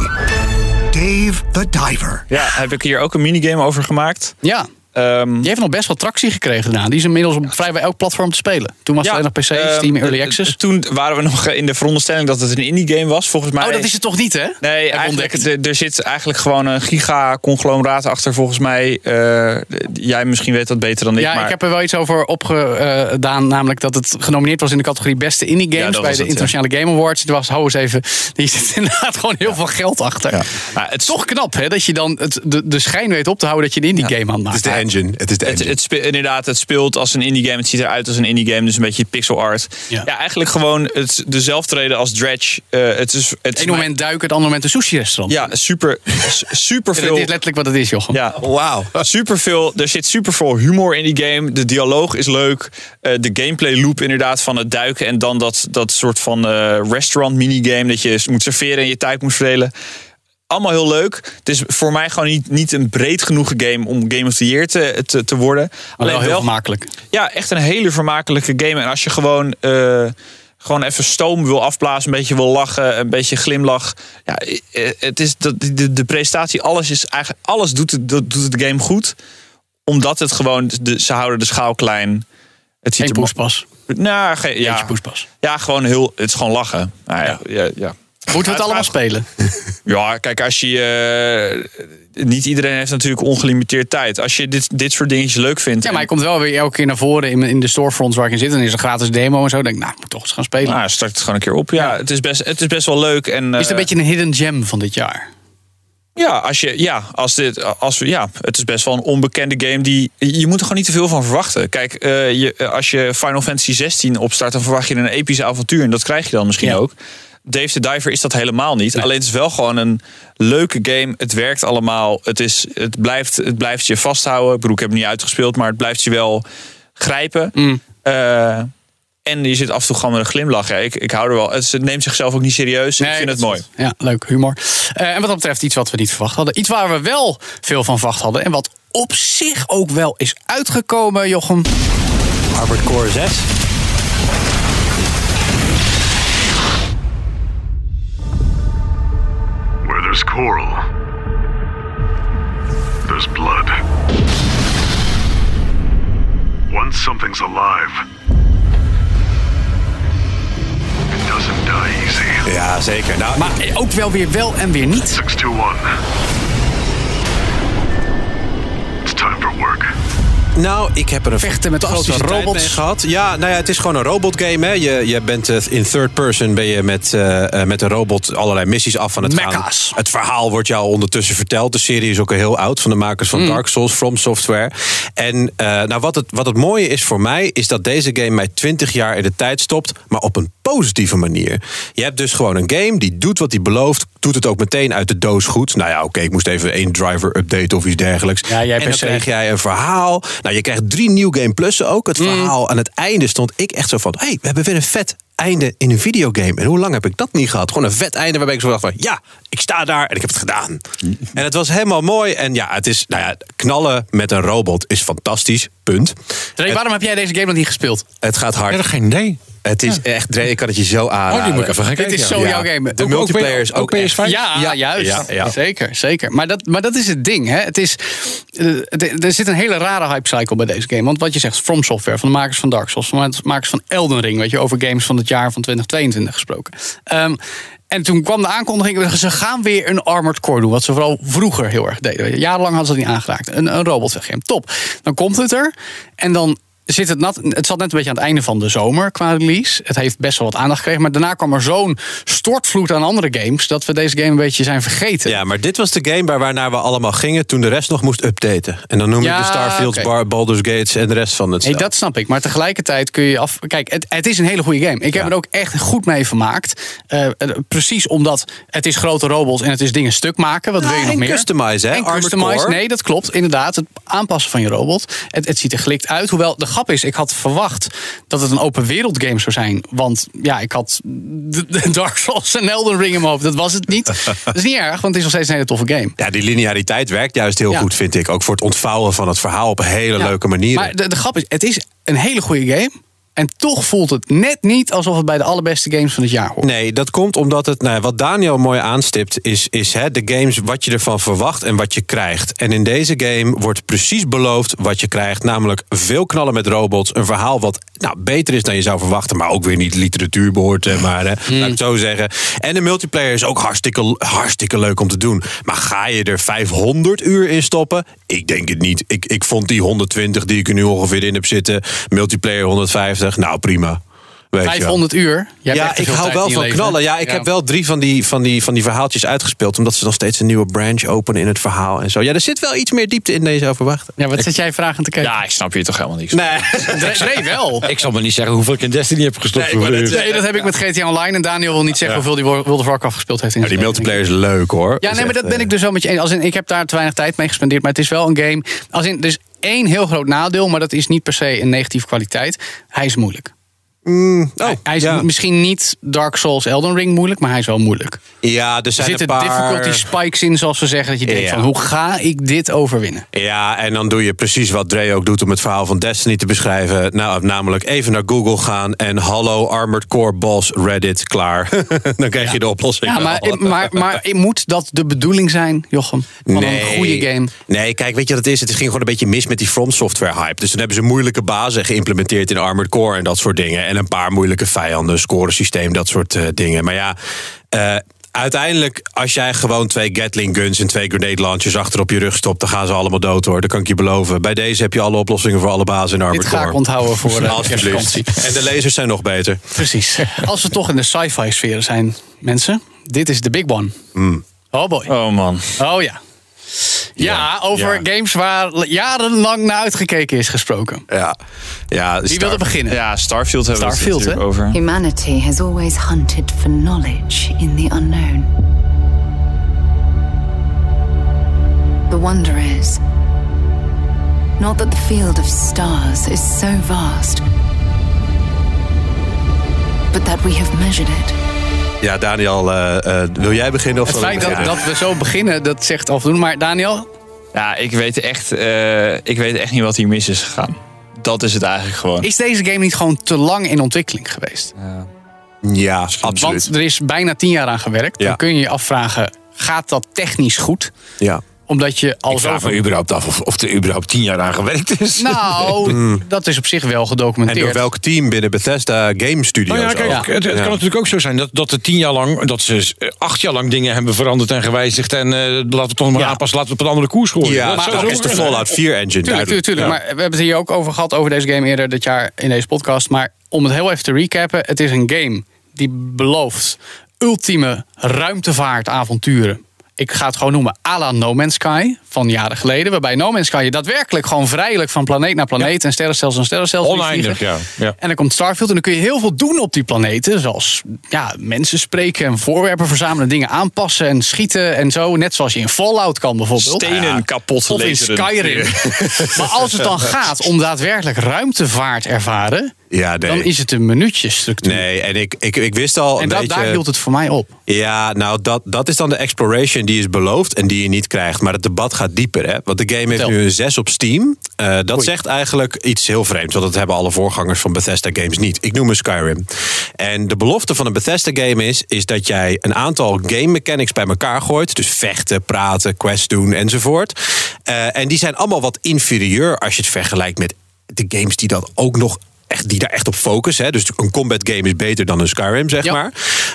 Dave the Diver. Ja, heb ik hier ook een minigame over gemaakt. Ja. Ehm, Die heeft nog best wel tractie gekregen daarna. Die is inmiddels op vrijwel elk platform te spelen. Toen was het alleen nog PC, ehm, Steam, Early eh, Access. Toen waren we nog in de veronderstelling dat het een indie game was. Volgens mij. Oh, dat is het toch niet, hè? Nee, eigenlijk, er, er zit eigenlijk gewoon een giga-conglomeraat achter, volgens mij. Eh, jij misschien weet dat beter dan ik. Ja, maar ik heb er wel iets over opgedaan. Namelijk dat het genomineerd was in de categorie beste indie Ja, games bij de het, ja. Internationale Game Awards. Het was, hou eens even, hier zit inderdaad gewoon heel veel geld achter. Maar het, Toch knap, hè? Dat je dan het, de, de schijn weet op te houden dat je een indie game aan het Het is maken. Engine. Het is de het, engine. het spe- inderdaad, het speelt als een indie game. Het ziet eruit als een indie game, dus een beetje pixel art. Ja. Ja, eigenlijk gewoon het, dezelfde reden als Dredge. Eh, het is, het moment duiken, het andere moment een sushi-restaurant. Ja, super, super veel. is letterlijk wat het is, Jochem. Ja, Wauw. super veel. Er zit super veel humor in die game. De dialoog is leuk. Eh, de gameplay loop inderdaad van het duiken en dan dat, dat soort van eh, restaurant minigame dat je moet serveren en je tijd moet verdelen. Allemaal heel leuk. Het is voor mij gewoon niet, niet een breed genoeg game om Game of the Year te, te, te worden. Maar wel heel vermakelijk. Ja, echt een hele vermakelijke game. En als je gewoon, eh, gewoon even stoom wil afblazen, een beetje wil lachen, een beetje glimlach. Ja, eh, het is dat de, de presentatie, alles is eigenlijk alles doet het, doet het game goed. Omdat het gewoon, de, ze houden de schaal klein. Het ziet Geen er poespas. Nou, Eentje ja, poespas. ja, gewoon heel. Het is gewoon lachen. Nou, ja, ja. Ja, Moeten we het allemaal spelen? ja, kijk, als je. eh, niet iedereen heeft natuurlijk ongelimiteerd tijd. Als je dit, dit soort dingetjes leuk vindt. Ja, maar hij en- komt wel weer elke keer naar voren in, in de storefronts waar ik in zit. En is een gratis demo en zo. Dan denk ik, nou, ik moet toch eens gaan spelen. Nou, start het gewoon een keer op. Ja, Het, is best, het is best wel leuk. En, is het een eh, beetje een hidden gem van dit jaar? Ja, als je, ja, als dit, als we, ja, het is best wel een onbekende game die. Je moet er gewoon niet te veel van verwachten. Kijk, eh, je, als je Final Fantasy 16 opstart, dan verwacht je een epische avontuur. En dat krijg je dan misschien Ja. ook. Dave the Diver is dat helemaal niet. Alleen het is wel gewoon een leuke game. Het werkt allemaal. Het, is, het, blijft, het blijft je vasthouden. Ik bedoel, ik heb het niet uitgespeeld, maar het blijft je wel grijpen. Mm. Eh, en je zit af en toe gewoon met een glimlach. Ja, ik, ik hou er wel. Het, het neemt zichzelf ook niet serieus. ik vind het mooi. Ja, leuk, humor. Eh, en wat dat betreft iets wat we niet verwacht hadden. Iets waar we wel veel van verwacht hadden. En wat op zich ook wel is uitgekomen, Jochem. Armored Core 6. There's coral, there's blood. Once something's alive, it doesn't die easy. Ja, zeker. Nou, Maar eh, ook wel weer wel en weer niet. 621. It's time for work. Nou, ik heb er een Vechten met grote robots. gehad. Ja, nou ja, het is gewoon een robotgame. Hè. Je, je bent eh, in third person ben je met, eh, eh, met een robot allerlei missies af van het gaan. Mecha's. Het verhaal wordt jou ondertussen verteld. De serie is ook al heel oud van de makers van Dark Souls, From Software. En nou, wat, het, wat het mooie is voor mij, is dat deze game mij 20 jaar in de tijd stopt, maar op een positieve manier. Je hebt dus gewoon een game die doet wat hij belooft, doet het ook meteen uit de doos goed. Nou ja, oké, ik moest even één driver update of iets dergelijks. Ja, jij en dan jij een verhaal. Nou, je krijgt drie New Game Plussen ook. Het verhaal aan het einde stond ik echt zo van... hé, hey, we hebben weer een vet einde in een videogame. En hoe lang heb ik dat niet gehad? Gewoon een vet einde waarbij ik zo dacht van... ja, ik sta daar en ik heb het gedaan. En het was helemaal mooi. En ja, het is... Nou ja, knallen met een robot is fantastisch. Punt. Waarom heb jij deze game nog niet gespeeld? Het gaat hard. Ik heb geen idee. Het is echt... Dre, ik kan het je zo aanraden. Oh, die moet ik even gaan kijken. is zo Ja. jouw game. De Ook- multiplayer is ook ook echt- PS5? Ja, Ja, juist. ja, ja. Zeker, zeker. Maar dat, maar dat is het ding. Hè. Het is, eh, het- er zit een hele rare hype cycle bij deze game. Want wat je zegt, From Software, van de makers van Dark Souls, van de makers van Elden Ring, weet je, over games van het jaar van 2022 gesproken. Ehm, en toen kwam de aankondiging, ze gaan weer een Armored Core doen. Wat ze vooral vroeger heel erg deden. Jarenlang hadden ze dat niet aangeraakt. Een, een robotvechtgame. Top. Dan komt het er. En dan zit het, nat, het zat net een beetje aan het einde van de zomer qua release. Het heeft best wel wat aandacht gekregen. Maar daarna kwam er zo'n stortvloed aan andere games... dat we deze game een beetje zijn vergeten. Ja, maar dit was de game waar waarnaar we allemaal gingen toen de rest nog moest updaten. En dan noem Ja, ik de Starfields, oké. Bar, Baldur's Gates en de rest van het Nee, dat snap ik. Maar tegelijkertijd kun je af. Kijk, het, het is een hele goede game. Ik heb Ja. er ook echt goed mee vermaakt. Eh, eh, precies omdat het is grote robots en het is dingen stuk maken. Wat Ja, wil je nog meer? customize, hè? En customize. Nee, dat klopt. Inderdaad, het aanpassen van je robot. Het, het ziet er gelikt uit. Hoewel de grap is, ik had verwacht dat het een open wereld game zou zijn. Want ja, ik had Dark Souls en Elden Ring in mijn hoofd. Dat was het niet. dat is niet erg, want het is nog steeds een hele toffe game. Ja, die lineariteit werkt juist heel Ja. goed, vind ik. Ook voor het ontvouwen van het verhaal op een hele Ja, leuke manier. Maar de, de grap is, het is een hele goede game. En toch voelt het net niet alsof het bij de allerbeste games van het jaar hoort. Nee, dat komt omdat het, nou, wat Daniel mooi aanstipt, is, is hè, de games wat je ervan verwacht en wat je krijgt. En in deze game wordt precies beloofd wat je krijgt. Namelijk veel knallen met robots. Een verhaal wat nou, beter is dan je zou verwachten, maar ook weer niet literatuur behoort. Maar hè, laat ik het zo zeggen. En de multiplayer is ook hartstikke, hartstikke leuk om te doen. Maar ga je er 500 uur in stoppen? Ik denk het niet. Ik, ik vond die 120 die ik er nu ongeveer in heb zitten, multiplayer 150, nou prima. Weet je wel. 500 uur. Jij Ja, ik hou wel van leven, knallen. Ja, ik heb wel drie van die, van, die, van die verhaaltjes uitgespeeld. Omdat ze nog steeds een nieuwe branch openen in het verhaal en zo. Ja, er zit wel iets meer diepte in dan je zou verwachten. Ja, wat zit jij vragen te kijken? Ja, ik snap hier toch helemaal niks. Nee. Dre wel. Ik zal maar niet zeggen hoeveel ik in Destiny heb gestopt. Nee, ik. Nee, dat heb ik met GTA Online. En Daniel wil niet zeggen hoeveel die World of Warcraft gespeeld heeft. In Ja, die multiplayer is leuk hoor. Ja, nee, maar dat ben eh, ik dus wel met je eens. Als in, ik heb daar te weinig tijd mee gespendeerd. Maar het is wel een game. Als in, is één heel groot nadeel. Maar dat is niet per se een negatieve kwaliteit. Hij is moeilijk. Oh, hij hij is ja. misschien niet Dark Souls Elden Ring moeilijk. Maar hij is wel moeilijk. Ja, er Er zitten een paar... difficulty spikes in, zoals we zeggen. Dat je denkt Ja. van, hoe ga ik dit overwinnen? Ja, en dan doe je precies wat Dre ook doet om het verhaal van Destiny te beschrijven. Nou, namelijk even naar Google gaan en hallo Armored Core Boss Reddit, klaar. dan krijg je de oplossing Ja, wel. maar, maar, maar moet dat de bedoeling zijn, Jochem? Van een goede game? Nee, kijk, weet je wat het is? Het ging gewoon een beetje mis met die From Software hype. Dus toen hebben ze moeilijke bazen geïmplementeerd in Armored Core en dat soort dingen. En een paar moeilijke vijanden, scoresysteem, dat soort eh, dingen. Maar ja, eh, uiteindelijk, als jij gewoon twee Gatling guns en twee grenade launchers achter op je rug stopt, dan gaan ze allemaal dood hoor. Dat kan ik je beloven. Bij deze heb je alle oplossingen voor alle bazen in Armored Dit ga Core. ik onthouden voor de Alsjeblieft. kerstvakantie. En de lasers zijn nog beter. Precies. Als we toch in de sci-fi sfeer zijn, mensen. Dit is de big one. Mm. Oh boy. Oh man. Oh ja. Ja, over games waar jarenlang naar uitgekeken is gesproken. Ja. ja Wie wilde beginnen? Ja, Starfield hebben we Starfield, het natuurlijk hè? over. Humanity has always hunted for knowledge in the unknown. The wonder is not that the field of stars is so vast, but that we have measured it. Ja, Daniel, eh, eh, wil jij beginnen? Of Het zal ik feit dat, dat we zo beginnen, dat zegt afdoen. Maar Daniel, Ja, ik weet, echt, eh, ik weet echt niet wat hier mis is gegaan. Dat is het eigenlijk gewoon. is deze game niet gewoon te lang in ontwikkeling geweest? Ja, absoluut. Want er is bijna tien jaar aan gewerkt. Ja. Dan kun je je afvragen, gaat dat technisch goed? Ja. Omdat je al Ik vraag me überhaupt af of, of er überhaupt tien jaar aan gewerkt is. Nou, dat is op zich wel En gedocumenteerd. door welk team binnen Bethesda Game Studios? Nou ja, kijk, ook? het, het Ja. kan natuurlijk ook zo zijn dat, dat er tien jaar lang, dat ze acht jaar lang dingen hebben veranderd en gewijzigd. En eh, laten we het toch maar Ja. aanpassen, laten we op een andere koers gooien. Ja, Dat maar is de. Fallout 4 engine. Tuurlijk, duidelijk. tuurlijk, tuurlijk. Maar we hebben het hier ook over gehad over deze game eerder dit jaar in deze podcast. Maar om het heel even te recappen: het is een game die belooft ultieme ruimtevaartavonturen. Ik ga het gewoon noemen à la No Man's Sky van jaren geleden. Waarbij No Man's Sky je daadwerkelijk gewoon vrijelijk van planeet naar planeet en sterrenstelsel en sterrenstelsel Oneindig, ja. ja. En dan komt Starfield en dan kun je heel veel doen op die planeten. Zoals ja, mensen spreken en voorwerpen verzamelen, dingen aanpassen en schieten en zo. Net zoals je in Fallout kan bijvoorbeeld. Stenen kapot Of in. Skyrim. maar als het dan gaat om daadwerkelijk ruimtevaart ervaren... Ja, nee. dan is het een minuutjesstructuur. Nee, en ik, ik, ik wist al en een dat, beetje... daar hield het voor mij op. Ja, nou, dat, dat is dan de exploration die is beloofd en die je niet krijgt. Maar het debat gaat dieper, hè? Want de game heeft nu een 6 op Steam. Eh, dat Oei. zegt eigenlijk iets heel vreemds, want dat hebben alle voorgangers van Bethesda games niet. Ik noem een Skyrim. En de belofte van een Bethesda game is, is dat jij een aantal game mechanics bij elkaar gooit. Dus vechten, praten, quests doen enzovoort. Eh, en die zijn allemaal wat inferieur als je het vergelijkt met de games die dat ook nog echt, die daar echt op focussen. Hè? Dus een combat game is beter dan een Skyrim, zeg Ja. maar.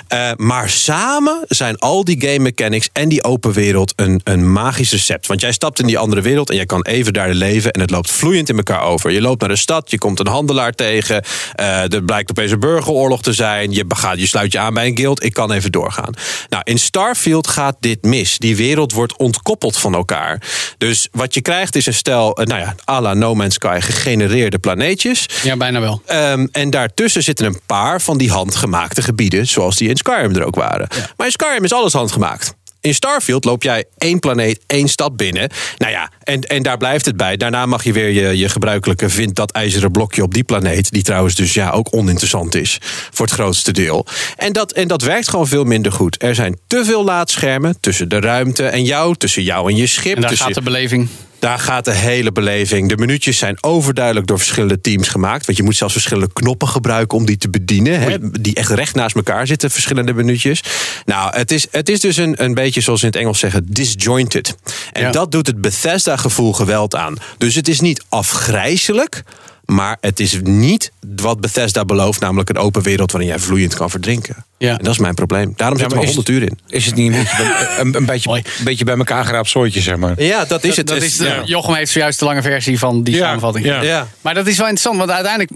Eh, maar samen zijn al die game mechanics en die open wereld een, een magisch recept. Want jij stapt in die andere wereld en jij kan even daar leven en het loopt vloeiend in elkaar over. Je loopt naar de stad, je komt een handelaar tegen. eh, er blijkt opeens een burgeroorlog te zijn. Je, gaat, je sluit je aan bij een guild. Ik kan even doorgaan. Nou, in Starfield gaat dit mis. Die wereld wordt ontkoppeld van elkaar. Dus wat je krijgt is een stel, eh, nou ja, à la No Man's Sky gegenereerde planeetjes. Ja, bijna wel. Ehm, en daartussen zitten een paar van die handgemaakte gebieden, zoals die in Skyrim er ook waren. Maar in Skyrim is alles handgemaakt. In Starfield loop jij één planeet, één stad binnen. Nou ja, en, en daar blijft het bij. Daarna mag je weer je, je gebruikelijke vindt dat ijzeren blokje op die planeet. Die trouwens dus ja ook oninteressant is voor het grootste deel. En dat, en dat werkt gewoon veel minder goed. Er zijn te veel laadschermen tussen de ruimte en jou, tussen jou en je schip. En daar tussen- gaat de beleving. Daar gaat de hele beleving. De minuutjes zijn overduidelijk door verschillende teams gemaakt. Want je moet zelfs verschillende knoppen gebruiken om die te bedienen. Hè, die echt recht naast elkaar zitten, verschillende minuutjes. Nou, het is, het is dus een, een beetje zoals in het Engels zeggen, disjointed. En Ja. dat doet het Bethesda-gevoel geweld aan. Dus het is niet afgrijzelijk. Maar het is niet wat Bethesda belooft, namelijk een open wereld waarin jij vloeiend kan verdrinken. Ja. En dat is mijn probleem. Daarom zit er maar maar is- 100 uur in. Is het niet een beetje, bij- een, een beetje, een beetje bij elkaar geraapt soortje, zeg maar? Ja, dat is het. Dat is de, Jochem heeft zojuist de lange versie van die Ja, samenvatting. ja. Ja. Maar dat is wel interessant, want uiteindelijk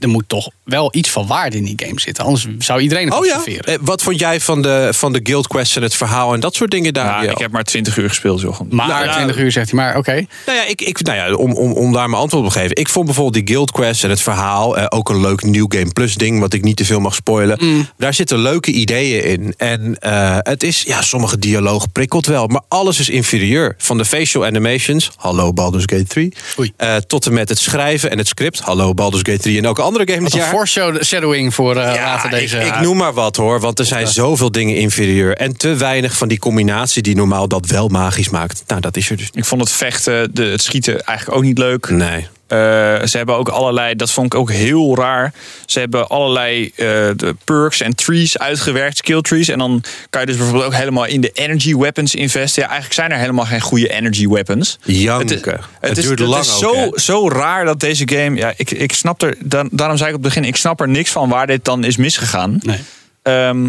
er moet toch wel iets van waarde in die game zitten. Anders zou iedereen het Oh ja. observeren. Eh, Wat vond jij van de, van de Guild Quest en het verhaal en dat soort dingen daar? Ja, Ja. ik heb maar 20 uur gespeeld, Jochem. Maar Nou, 20 uur zegt hij, maar oké. Nou ja, ik, ik, nou ja om, om, om daar mijn antwoord op te geven. Ik vond bijvoorbeeld die Guild Quest en het verhaal eh, ook een leuk New Game Plus ding, wat ik niet te veel mag spoilen. Mm. Daar zitten leuke ideeën in. En eh, het is, ja, sommige dialoog prikkelt wel, maar alles is inferieur. Van de facial animations, hallo Baldur's Gate 3, Oei. eh, tot en met het schrijven en het script, hallo Baldur's Gate 3 en elke andere game dit Wat een jaar. foreshadowing voor eh, later ik, deze... ik noem maar wat hoor, want er zijn zoveel dingen inferieur. En te weinig van die combinatie die normaal dat wel magisch maakt. Nou, dat is er dus Ik vond het vechten, de, het schieten eigenlijk ook niet leuk. Nee. Eh, ze hebben ook allerlei, dat vond ik ook heel raar. Ze hebben allerlei eh, de perks en trees uitgewerkt, skill trees. En dan kan je dus bijvoorbeeld ook helemaal in de energy weapons investen. Ja, eigenlijk zijn er helemaal geen goede energy weapons. Janken. Het, is- Het is, duurt het lang is zo, zo raar dat deze game. Ja, ik, ik snap er. Dan, daarom zei ik op het begin: ik snap er niks van waar dit dan is misgegaan. Nee. Ehm,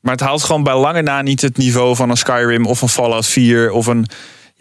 maar het haalt gewoon bij lange na niet het niveau van een Skyrim of een Fallout 4 of een.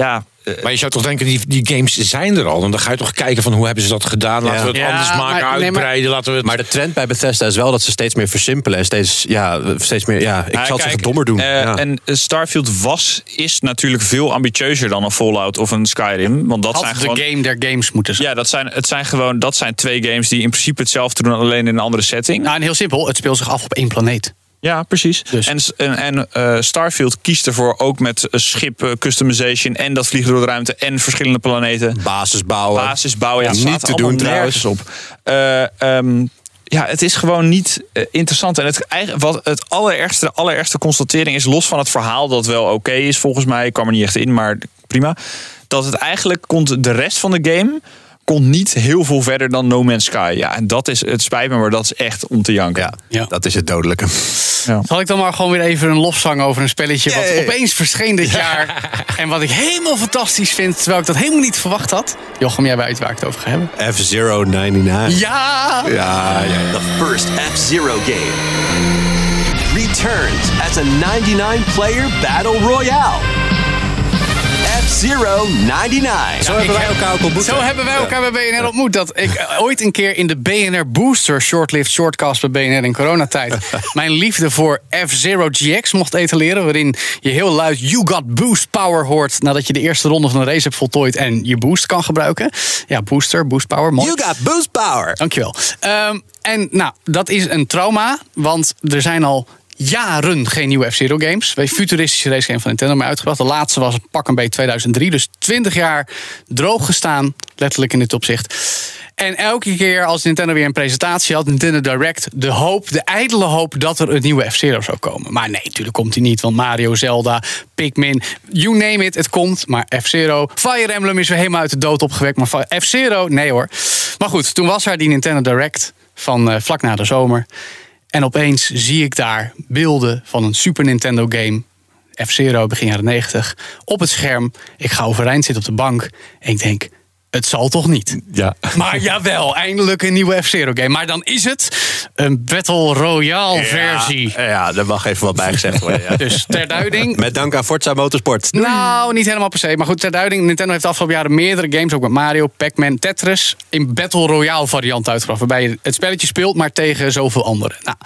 Ja, Maar je zou toch denken, die, die games zijn er al. En dan ga je toch kijken van hoe hebben ze dat gedaan. Laten Ja. we het Ja, anders maken, maar- nee, maar- uitbreiden. Laten we het... Maar de trend bij Bethesda is wel dat ze steeds meer versimpelen. En steeds, ja, steeds meer, ja, ik Ja, zal het kijk, zeggen, dommer doen. eh, ja. En Starfield was, is natuurlijk veel ambitieuzer dan een Fallout of een Skyrim. Want dat Had zijn de gewoon. game der games moeten zijn. Ja, dat zijn, het zijn gewoon dat zijn twee games die in principe hetzelfde doen, alleen in een andere setting. Nou, en heel simpel, het speelt zich af op één planeet. Ja, precies. Dus. En, en, en eh, Starfield kiest ervoor ook met een schip eh, customization en dat vliegen door de ruimte en verschillende planeten. Basis bouwen. Basis bouwen. Ja, Niet te doen nergens op. Eh, ehm, ja, het is gewoon niet eh, interessant. En het, wat het allerergste, de allerergste constatering is, los van het verhaal dat wel oké is volgens mij, ik kwam er niet echt in, maar prima. Dat het eigenlijk komt de rest van de game komt niet heel veel verder dan No Man's Sky. Ja, en dat is, het spijt me, maar dat is echt om te janken. Ja, Ja. dat is het dodelijke. Zal ik dan maar gewoon weer even een lofzang over een spelletje wat Yay. opeens verscheen dit jaar. En wat ik helemaal fantastisch vind, terwijl ik dat helemaal niet verwacht had. Jochem, jij weet waar ik het over ga hebben. F-Zero 99. Ja! Ja, ja, ja. The first F-Zero game returns as a 99-player battle royale. F-Zero 99. Zo hebben wij elkaar ook ontmoet. Zo hebben wij elkaar bij BNR ontmoet. Dat ik eh, ooit een keer in de BNR Booster shortlist shortcast bij BNR in coronatijd mijn liefde voor F-Zero GX mocht etaleren. Waarin je heel luid You Got Boost Power hoort nadat je de eerste ronde van een race hebt voltooid en je boost kan gebruiken. Ja, booster, boost power. Mooi. You got boost power. Dankjewel. Ehm, en nou, dat is een trauma, want er zijn al jaren geen nieuwe F-Zero games. Een futuristische race game van Nintendo maar uitgebracht. De laatste was pak een beetje 2003, dus 20 jaar droog gestaan, letterlijk in dit opzicht. En elke keer als Nintendo weer een presentatie had, Nintendo Direct, de hoop, de ijdele hoop dat er een nieuwe F-Zero zou komen. Maar nee, natuurlijk komt hij niet, want Mario, Zelda, Pikmin, you name it, het komt. Maar F-Zero, Fire Emblem is weer helemaal uit de dood opgewekt, maar F-Zero, nee hoor. Maar goed, toen was er die Nintendo Direct van eh, vlak na de zomer. En opeens zie ik daar beelden van een Super Nintendo game. F-Zero, begin jaren 90. Op het scherm. Ik ga overeind zitten op de bank. En ik denk, het zal toch niet? Ja. Maar jawel, eindelijk een nieuwe F-Zero game. Maar dan is het een Battle Royale versie. Ja, ja, daar mag even wat bij gezegd worden. Ja. Dus ter duiding, Met dank aan Forza Motorsport. nou, niet helemaal per se. Maar goed, ter duiding. Nintendo heeft de afgelopen jaren meerdere games, ook met Mario, Pac-Man, Tetris, in Battle Royale variant uitgebracht. Waarbij je het spelletje speelt, maar tegen zoveel anderen. Nou,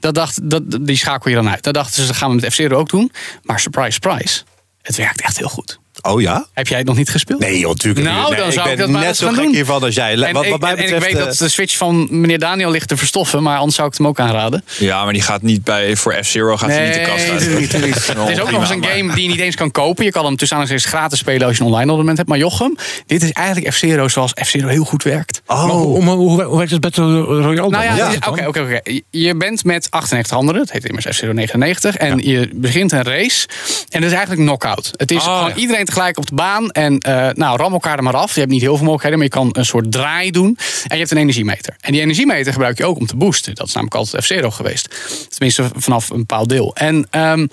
dat dacht, dat, die schakel je dan uit. Dat dachten ze, dat gaan we met F-Zero ook doen. Maar surprise, surprise. Het werkt echt heel goed. Oh ja? Heb jij het nog niet gespeeld? Nee, joh, natuurlijk Nou, niet. Nee, dan zou ik dat maar net eens zo gaan gek doen. hiervan als jij. En, wat, ik, wat mij en- en betreft, ik weet eh, dat de Switch van meneer Daniel ligt te verstoffen, maar anders zou ik het hem ook aanraden. Ja, maar die gaat niet bij, voor F-Zero gaat hij niet de kast uit. niet, niet. Het is ook nog eens een game die je niet eens kan kopen. Je kan hem tussen aanhalingstekens gratis spelen als je een online abonnement hebt. Maar Jochem, dit is eigenlijk F-Zero zoals F-Zero heel goed werkt. Oh. Maar hoe, hoe, hoe, hoe werkt het Battle Royale dan? Nou ja, het het oké, oké, oké. Je bent met 98 anderen. Het heet immers F-Zero 99. En je begint een race. En het is eigenlijk knock-out. Het is Oh, gewoon ja. iedereen tegelijk op de baan. En eh, nou, ram elkaar er maar af. Je hebt niet heel veel mogelijkheden, maar je kan een soort draai doen. En je hebt een energiemeter. En die energiemeter gebruik je ook om te boosten. Dat is namelijk altijd F-Zero geweest. Tenminste, vanaf een bepaald deel. En... ehm,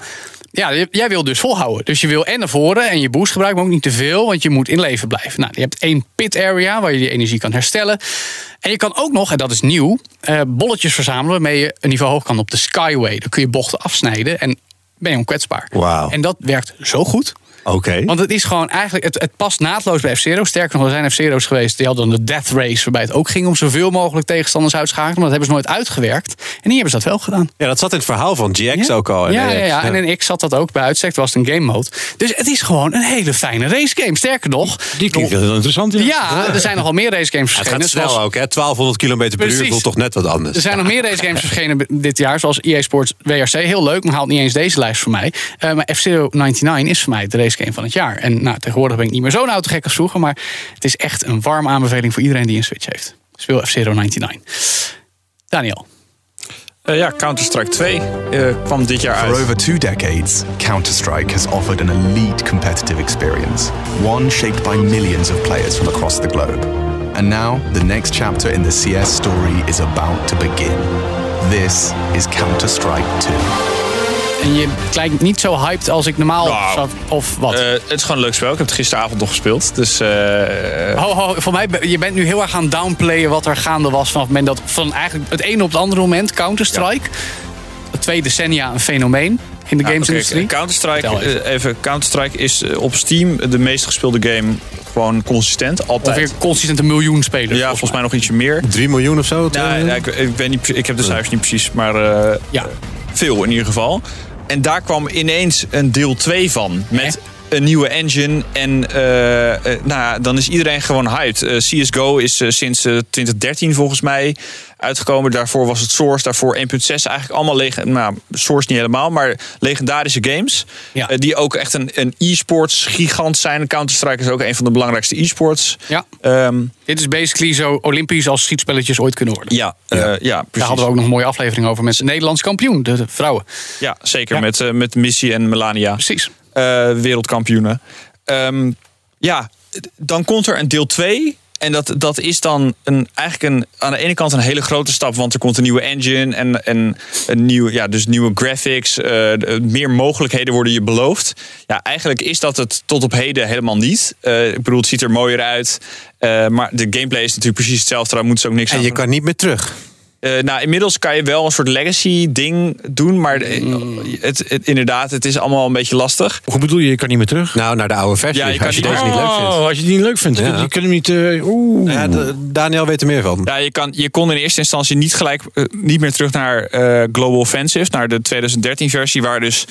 ja, jij wil dus volhouden. Dus je wil en naar voren en je boost gebruiken, maar ook niet te veel, want je moet in leven blijven. Nou, je hebt één pit area waar je die energie kan herstellen. En je kan ook nog, en dat is nieuw, eh, bolletjes verzamelen waarmee je een niveau hoog kan op de Skyway. Dan kun je bochten afsnijden en ben je onkwetsbaar. Wauw. En dat werkt zo goed. Oké. Want het is gewoon eigenlijk, het, het past naadloos bij F-Zero. Sterker nog, er zijn F-Zero's geweest, die hadden de Death Race, waarbij het ook ging om zoveel mogelijk tegenstanders uitschakelen. Maar dat hebben ze nooit uitgewerkt. En hier hebben ze dat wel gedaan. Ja, dat zat in het verhaal van GX Ja. ook al. En, Ja, ja, ja, en in X zat dat ook bij uitstek. was het een game mode. Dus het is gewoon een hele fijne racegame. Sterker nog, Die klinkt heel interessant. Ja. ja, er zijn nogal meer racegames Het verschenen. gaat snel zoals- ook, hè? 1200 km per uur voelt toch net wat anders. er zijn nog meer racegames verschenen dit jaar, zoals EA Sports WRC. Heel leuk, maar haalt niet eens deze lijst voor mij. Eh, maar F-Zero 99 is voor mij de racegame van het jaar. En nou, tegenwoordig ben ik niet meer zo'n autogek als vroeger. Maar het is echt een warme aanbeveling voor iedereen die een Switch heeft. Speel F-Zero 99. Daniel. Eh, ja, Counter-Strike 2 eh, kwam dit jaar For uit. over two decades, Counter-Strike has offered an elite competitive experience, one shaped by millions of players from across the globe. And now, the next chapter in the CS story is about to begin. This is Counter-Strike 2. En je lijkt niet zo hyped als ik normaal Nou, zou. Of wat? Eh, het is gewoon een leuk spel. Ik heb het gisteravond nog gespeeld. Dus eh, Ho, ho, voor mij, ben- je bent nu heel erg aan downplayen wat er gaande was vanaf het moment dat van eigenlijk het ene op het andere moment Counter-Strike. Twee decennia een fenomeen in de Ja, oké, gamesindustrie. Counter-Strike, even. eh, even. Counter-Strike is op Steam de meest gespeelde game. Gewoon consistent, altijd. Ongeveer consistent een miljoen spelers. ja, volgens mij nog ietsje meer. 3 miljoen of zo? Ja, ja, ik, ik, weet niet, ik heb de cijfers niet precies, maar eh, Ja. veel in ieder geval. En daar kwam ineens een deel 2 van. Met een nieuwe engine. En eh, eh, nou, ja, dan is iedereen gewoon hyped. Eh, CSGO is sinds eh, 2013 volgens mij uitgekomen. Daarvoor was het Source. Daarvoor 1.6. Eigenlijk allemaal nou, Source niet helemaal. Maar legendarische games. Ja. die ook echt een, een e-sports gigant zijn. Counter-Strike is ook een van de belangrijkste e-sports. Ja. Ehm, Dit is basically zo olympisch als schietspelletjes ooit kunnen worden. ja, ja. Daar precies. hadden we ook nog een mooie aflevering over met de Nederlands kampioen, de, vrouwen. Ja, zeker. Ja. Met, eh, met Missy en Melania. Precies. Eh, wereldkampioenen. Ehm, ja, dan komt er een deel 2. en dat, dat is dan een, eigenlijk een, aan de ene kant een hele grote stap, want er komt een nieuwe engine en, en een nieuw, ja, dus nieuwe graphics, eh, meer mogelijkheden worden je beloofd. Ja, eigenlijk is dat het tot op heden helemaal niet. Eh, ik bedoel, het ziet er mooier uit, maar de gameplay is natuurlijk precies hetzelfde. Daar moeten ze ook niks En aan je doen. kan niet meer terug. Eh, nou, inmiddels kan je wel een soort legacy ding doen, maar eh, het, het, inderdaad, het is allemaal een beetje lastig. Hoe bedoel je, je kan niet meer terug? Nou, naar de oude versie. Ja, je kan als je niet deze niet leuk vindt. Oh, als je die niet leuk vindt. Ja. Je kunt hem niet... eh, Oeh. Ja, Daniel weet er meer van. Ja, je, kan, je kon in eerste instantie niet gelijk niet meer terug naar eh, Global Offensive, naar de 2013 versie, waar dus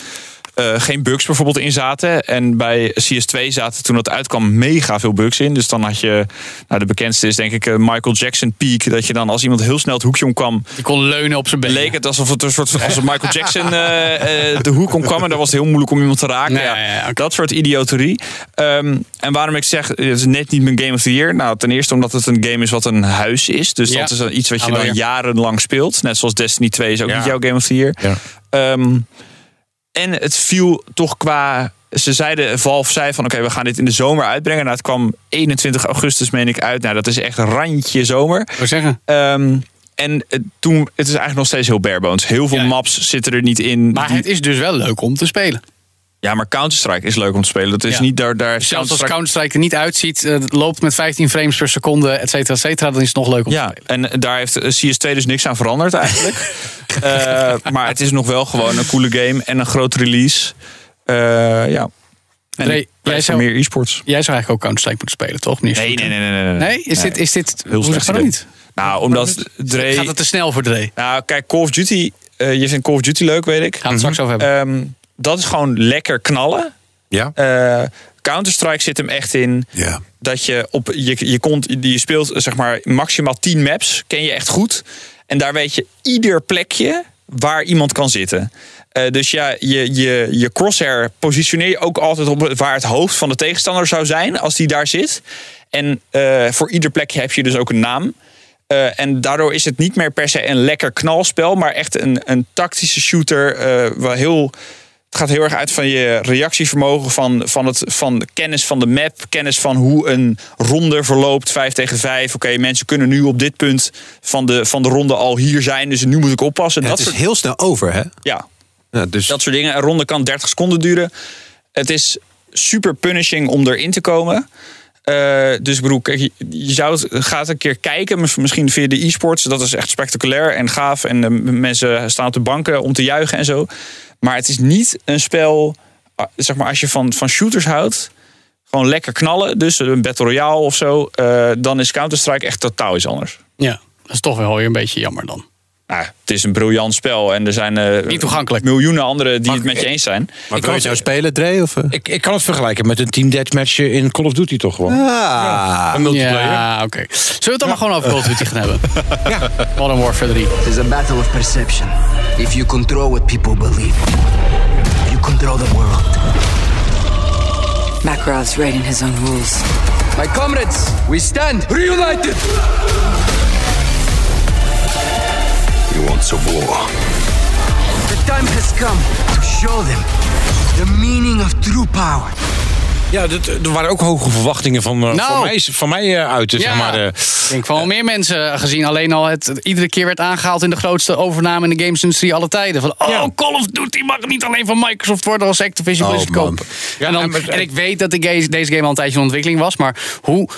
eh, geen bugs bijvoorbeeld in zaten. En bij CS2 zaten toen dat uitkwam mega veel bugs in. Dus dan had je, nou de bekendste is denk ik eh, Michael Jackson Peak. Dat je dan als iemand heel snel het hoekje omkwam, Die kon leunen op zijn been. leek het alsof het een soort van- als een Michael Jackson eh, eh, de hoek omkwam. En dan was het heel moeilijk om iemand te raken. Ja. Dat soort idioterie. Ehm, en waarom ik zeg, het is net niet mijn Game of the Year. Nou, ten eerste omdat het een game is wat een huis is. Dus Ja. dat is iets wat je Aanmerken. dan jarenlang speelt. Net zoals Destiny 2 is ook Ja. niet jouw Game of the Year. Ja. Ehm, en het viel toch qua... Ze zeiden, Valve zei van oké, we gaan dit in de zomer uitbrengen. Nou, het kwam 21 augustus, meen ik, uit. Nou, dat is echt randje zomer. Wil zeggen. Ehm, en het, toen, het is eigenlijk nog steeds heel barebones. Heel veel Ja. maps zitten er niet in. Maar Die- het is dus wel leuk om te spelen. Ja, maar Counter-Strike is leuk om te spelen. Dat is Ja. niet daar. daar Zelfs als Counter-Strike- er niet uitziet, eh, het loopt met 15 frames per seconde, et cetera, et cetera, dan is het nog leuk om te Ja, spelen. en daar heeft eh, CS2 dus niks aan veranderd eigenlijk. Eh, maar het is nog wel gewoon een coole game en een grote release. Ja. En jij zou- meer e-sports. Jij zou eigenlijk ook Counter-Strike moeten spelen, toch? Niet Nee, nee, nee, nee. Nee, Nee? Is, Dit, is dit... Heel slecht waarom niet? Nou, omdat Dre... Gaat het te snel voor Dre? Nou, kijk, Call of Duty... je vindt Call of Duty leuk, weet ik. Gaan we het straks over hebben. Ehm, dat is gewoon lekker knallen. Ja? Eh, Counter-Strike zit hem echt in Ja. dat je op je, je, komt, je speelt zeg maar maximaal 10 maps, ken je echt goed. En daar weet je ieder plekje waar iemand kan zitten. Eh, dus ja, je, je, je crosshair positioneer je ook altijd op waar het hoofd van de tegenstander zou zijn als die daar zit. En eh, voor ieder plekje heb je dus ook een naam. En daardoor is het niet meer per se een lekker knalspel, maar echt een, een tactische shooter. waar heel, het gaat heel erg uit van je reactievermogen, van, van, het, van de kennis van de map, kennis van hoe een ronde verloopt, 5 tegen 5. Oké, mensen kunnen nu op dit punt van de, van de ronde al hier zijn, dus nu moet ik oppassen. Ja, dat het is soort, heel snel over, hè? ja, Ja, dus dat soort dingen. Een ronde kan 30 seconden duren. Het is super punishing om erin te komen. Eh, dus ik bedoel, kijk, je, zou het, gaat een keer kijken, mis- misschien via de e-sports. Dat is echt spectaculair en gaaf. En de mensen staan op de banken om te juichen en zo. Maar het is niet een spel, ah, zeg maar, als je van, van shooters houdt. Gewoon lekker knallen, dus een Battle Royale of zo. eh, dan is Counter-Strike echt totaal iets anders. Ja, dat is toch wel weer een beetje jammer dan. Nou, het is een briljant spel en er zijn eh, Niet toegankelijk. miljoenen anderen die het met je eens zijn. maar Ik wil je kan- nou spelen, Dre? Of, eh? Ik, ik kan het vergelijken met een team deathmatch in Call of Duty toch gewoon. Ah. Een multiplayer. Ja, oké. Zullen we het dan maar gewoon over Call of Duty gaan hebben? ja. Modern Warfare 3. It's a battle of perception. If you control what people believe, you control the world. Makarov's writing his own rules. My comrades, we stand reunited. You want some war? The time has come to show them the meaning of true power. Ja, dat, er waren ook hoge verwachtingen van, eh, Nou. van mij, van mij eh, uit. Ja. zeg maar, eh, Ik denk van wel meer mensen gezien. Alleen al het, het iedere keer werd aangehaald in de grootste overname in de gamesindustrie alle tijden. Van, oh, Ja. Call of Duty mag niet alleen van Microsoft worden als Activision Oh, Blizzard man. kopen. Ja, en, dan, en en ik weet dat de deze game al een tijdje in ontwikkeling was. Maar hoe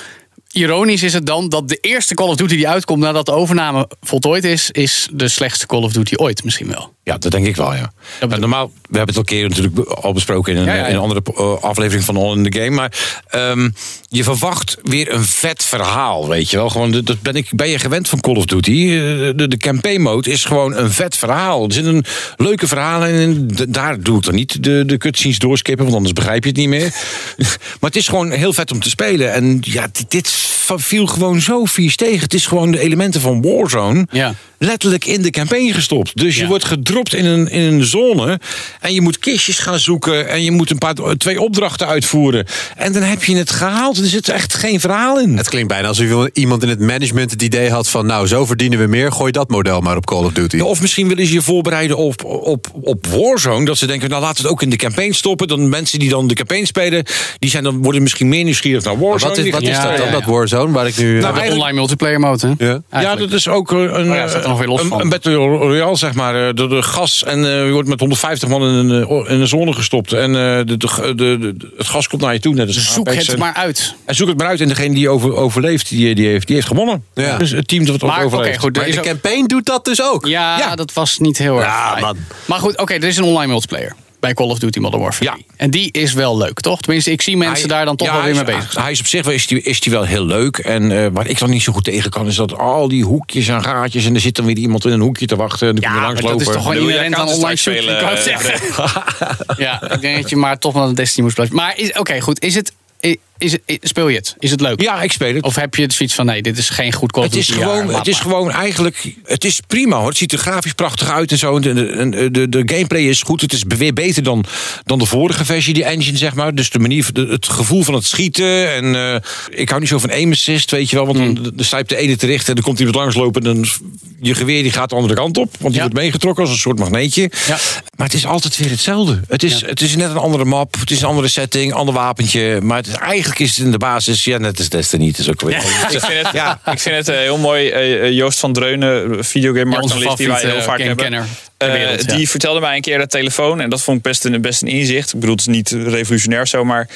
ironisch is het dan dat de eerste Call of Duty die uitkomt nadat de overname voltooid is, is de slechtste Call of Duty ooit misschien wel. Ja, dat denk ik wel, ja. Ja, normaal, we hebben het al een keer natuurlijk al besproken in een, Ja, ja, ja. in een andere eh, aflevering van All in the Game. Maar ehm, je verwacht weer een vet verhaal, weet je wel. Gewoon, dat- ben, ik, ben je gewend van Call of Duty. Eh, De, de campaign mode is gewoon een vet verhaal. Er zitten leuke verhalen in. Daar doe ik dan niet de, de cutscenes doorskippen, want anders begrijp je het niet meer. maar het is gewoon heel vet om te spelen. En ja, dit, dit viel gewoon zo vies tegen. Het is gewoon de elementen van Warzone. Ja. Letterlijk in de campaign gestopt. Dus je wordt gedropt in een, in een zone. En je moet kistjes gaan zoeken. En je moet een paar, twee opdrachten uitvoeren. En dan heb je het gehaald. Er zit echt geen verhaal in. Het klinkt bijna alsof iemand in het management het idee had van... nou, zo verdienen we meer, gooi dat model maar op Call of Duty. Of misschien willen ze je voorbereiden op, op, op Warzone. Dat ze denken, nou laten we het ook in de campaign stoppen. Dan mensen die dan de campaign spelen, die zijn dan, worden misschien meer nieuwsgierig naar Warzone. wat is, wat is dat dan, dat Warzone, waar ik nu... Nou, de eigenlijk- online multiplayer mode, hè? ja. Ja, dat is ook eh, een, Oh nog weer los een, van. een Battle Royale, zeg maar. eh, Door de gas en eh, je wordt met 150 man in een, eh, in een zone gestopt. En eh, de, de, de, de- het gas komt naar je toe. Net als Zoek Apex. het En- maar uit. En zoek het maar uit. En degene die over, overleeft, die, die, heeft, die heeft gewonnen. Ja. Dus het team dat het Maar oké, overleeft. goed. Maar de campaign doet dat dus ook. Ja, Ja. dat was niet heel erg. Ja. Maar goed, oké, er is een online multiplayer bij Call of Duty Modern Warfare. Ja. 3. En die is wel leuk, toch? Tenminste, ik zie mensen Hij- daar dan toch ja, wel weer mee bezig zijn. Hij is op zich wel, is die, is die wel heel leuk. En eh, waar ik dan niet zo goed tegen kan, is dat al die hoekjes en gaatjes. En er zit dan weer iemand in een hoekje te wachten. En dan kun je Ja, langs maar dat is lopen. toch gewoon inherent aan online spelen, ik wou eh, zeggen. ja, ik denk dat je maar toch wel een Destiny moest blijven. Maar oké, goed. Is het, is speel je het? Is het leuk? Ja, ik speel het. Of heb je het zoiets van, nee, dit is geen goed Call of Het is, gewoon, het is gewoon eigenlijk. Het is prima hoor. Het ziet er grafisch prachtig uit en zo. De, de, de, de gameplay is goed. Het is weer beter dan, dan de vorige versie, die engine, zeg maar. Dus de manier, de- het gevoel van het schieten. En eh, ik hou niet zo van aim assist, weet je wel. Want Hmm. dan, je op de ene te richten en dan komt iemand langslopen. En dan je geweer die gaat de andere kant op. Want die Ja. wordt meegetrokken als een soort magneetje. Ja. Maar het is altijd weer hetzelfde. Het is, het is net een andere map. Het is een andere setting, ander wapentje. Maar het, is- eigenlijk is het in de basis, ja, net als Destiny. Het is ook weer. Ik vind het, Ja. ik vind het eh, heel mooi. eh, eh, Joost van Dreunen, videogame Ja, marktanalist die wij heel vaak hebben. wereld, ja. Die vertelde mij een keer de telefoon. En dat vond ik best een, best een inzicht. Ik bedoel, het is niet revolutionair zo. Maar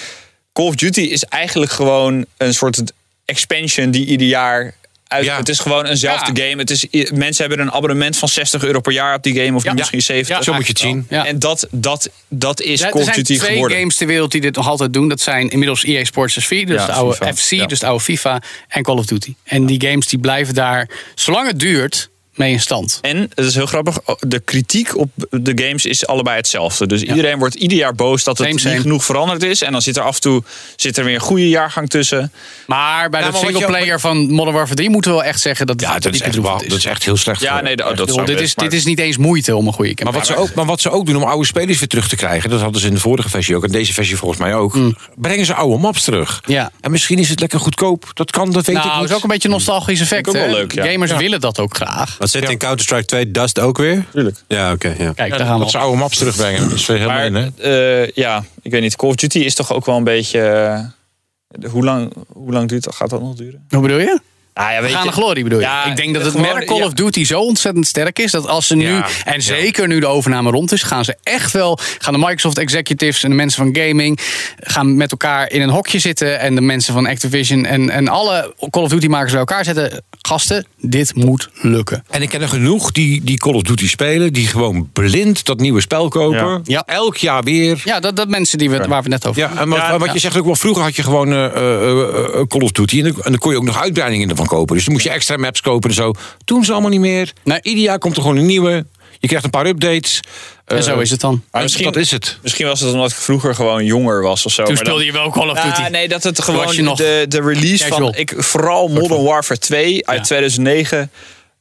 Call of Duty is eigenlijk gewoon een soort expansion die ieder jaar... Uit, Ja. Het is gewoon eenzelfde game. Het is, mensen hebben een abonnement van 60 euro per jaar op die game. Of Ja. misschien 70. Ja, Zo moet je het zien. Ja. En dat, dat, dat is Ja, Call er of zijn Duty twee geworden. games ter wereld die dit nog altijd doen. Dat zijn inmiddels EA Sports SV, dus Ja, de oude FIFA. FC, Ja. dus de oude FIFA en Call of Duty. En die games die blijven daar, zolang het duurt, mee in stand. En het is heel grappig, de kritiek op de games is allebei hetzelfde. Dus iedereen wordt ieder jaar boos dat het Same, same. niet genoeg veranderd is. En dan zit er af en toe zit er weer een goede jaargang tussen. Maar bij Ja, de je singleplayer van Modern Warfare 3 moeten we wel echt zeggen dat het Ja, dat is, echt, dat is echt heel slecht. Ja, nee, dat, Ik dit, best, is, maar- dit is niet eens moeite om een goede Maar wat, ze ook, maar wat ze ook doen om oude spelers weer terug te krijgen, dat hadden ze in de vorige versie ook, en deze versie volgens mij ook, brengen ze oude maps terug. Mm. Ja. En misschien is het lekker goedkoop. Dat kan, dat weet ik nou, niet. het is ook een beetje een nostalgisch effect. ook wel hè? leuk, ja. Gamers willen dat ook graag. Wat zit in Counter-Strike 2 Dust ook weer? Tuurlijk. Ja, oké. ja. Kijk, Ja, daar gaan we dat ze oude maps terugbrengen. Dat is weer helemaal Maar in, hè? eh, ja, ik weet niet. Call of Duty is toch ook wel een beetje... eh, hoe, lang, hoe lang duurt dat? Gaat dat nog duren? Hoe bedoel je? Ah, ja, We weet gaan je- de glorie bedoel je? Ja, ik denk dat het merk Call ja. of Duty zo ontzettend sterk is... dat als ze nu, Ja, en zeker nu de overname rond is... gaan ze echt wel, gaan de Microsoft executives en de mensen van gaming... gaan met elkaar in een hokje zitten... en de mensen van Activision en, en alle Call of Duty makers bij elkaar zetten... gasten, dit moet lukken. En ik ken er genoeg die, die Call of Duty spelen, die gewoon blind dat nieuwe spel kopen. Ja. Ja. Elk jaar weer. Ja, dat, dat mensen die we, waar we het net over Ja, en wat, Ja, wat ja. je zegt ook wel, vroeger had je gewoon eh, eh, eh, Call of Duty. En dan, en dan kon je ook nog uitbreidingen ervan kopen. Dus dan moest je extra maps kopen en zo. Doen ze allemaal niet meer. Nee. Ieder jaar komt er gewoon een nieuwe. Je krijgt een paar updates. En zo Eh, is het dan. Maar en misschien- dat is het. Misschien was het omdat ik vroeger gewoon jonger was of zo. Toen maar dan- speelde je wel Call of Duty. Nee, dat het gewoon je nog de, de release casual. van... Ik, vooral Modern Warfare 2 uit Ja. 2009.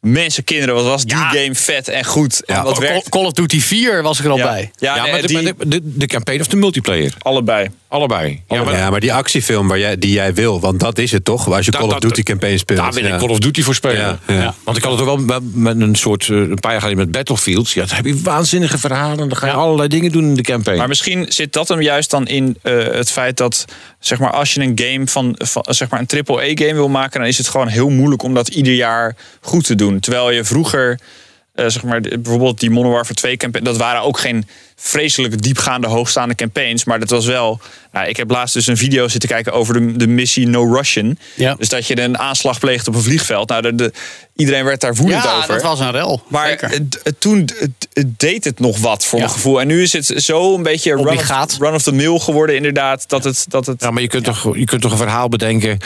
Mensen, kinderen, wat was die Ja. game vet en goed. En Ja. wat Call, werkt. Call of Duty 4 was ik er al Ja, bij. ja, Ja, nee, maar de, die, de, de, de campaign of de multiplayer? allebei. Allebei. Ja, maar Ja, maar die actiefilm waar jij, die jij wil, want dat is het toch? Als je Call of Duty campaign speelt. Daar wil ik. Call of Duty voor spelen. Ja, ja. Want ik had het ook wel met, met een soort, eh, een paar jaar geleden met Battlefield. Ja, dan heb je waanzinnige verhalen. Dan ga je allerlei dingen doen in de campaign. Maar misschien zit dat hem juist dan in eh, het feit dat, zeg maar, als je een game van, van zeg maar, een triple-A-game wil maken, dan is het gewoon heel moeilijk om dat ieder jaar goed te doen. Terwijl je vroeger, eh, zeg maar, bijvoorbeeld die Modern Warfare 2 campaign, dat waren ook geen vreselijk diepgaande, hoogstaande campaigns, maar dat was wel. Nou, ik heb laatst dus een video zitten kijken over de, de missie No Russian. Ja. Dus dat je een aanslag pleegt op een vliegveld. Nou, de, de- iedereen werd daar woedend Ja, over. dat was een rel. Maar toen deed het nog wat voor Ja. mijn gevoel. En nu is het zo een beetje run of, run of the mill geworden, inderdaad. Dat het, dat het Ja, maar je kunt, toch, je kunt toch een verhaal bedenken.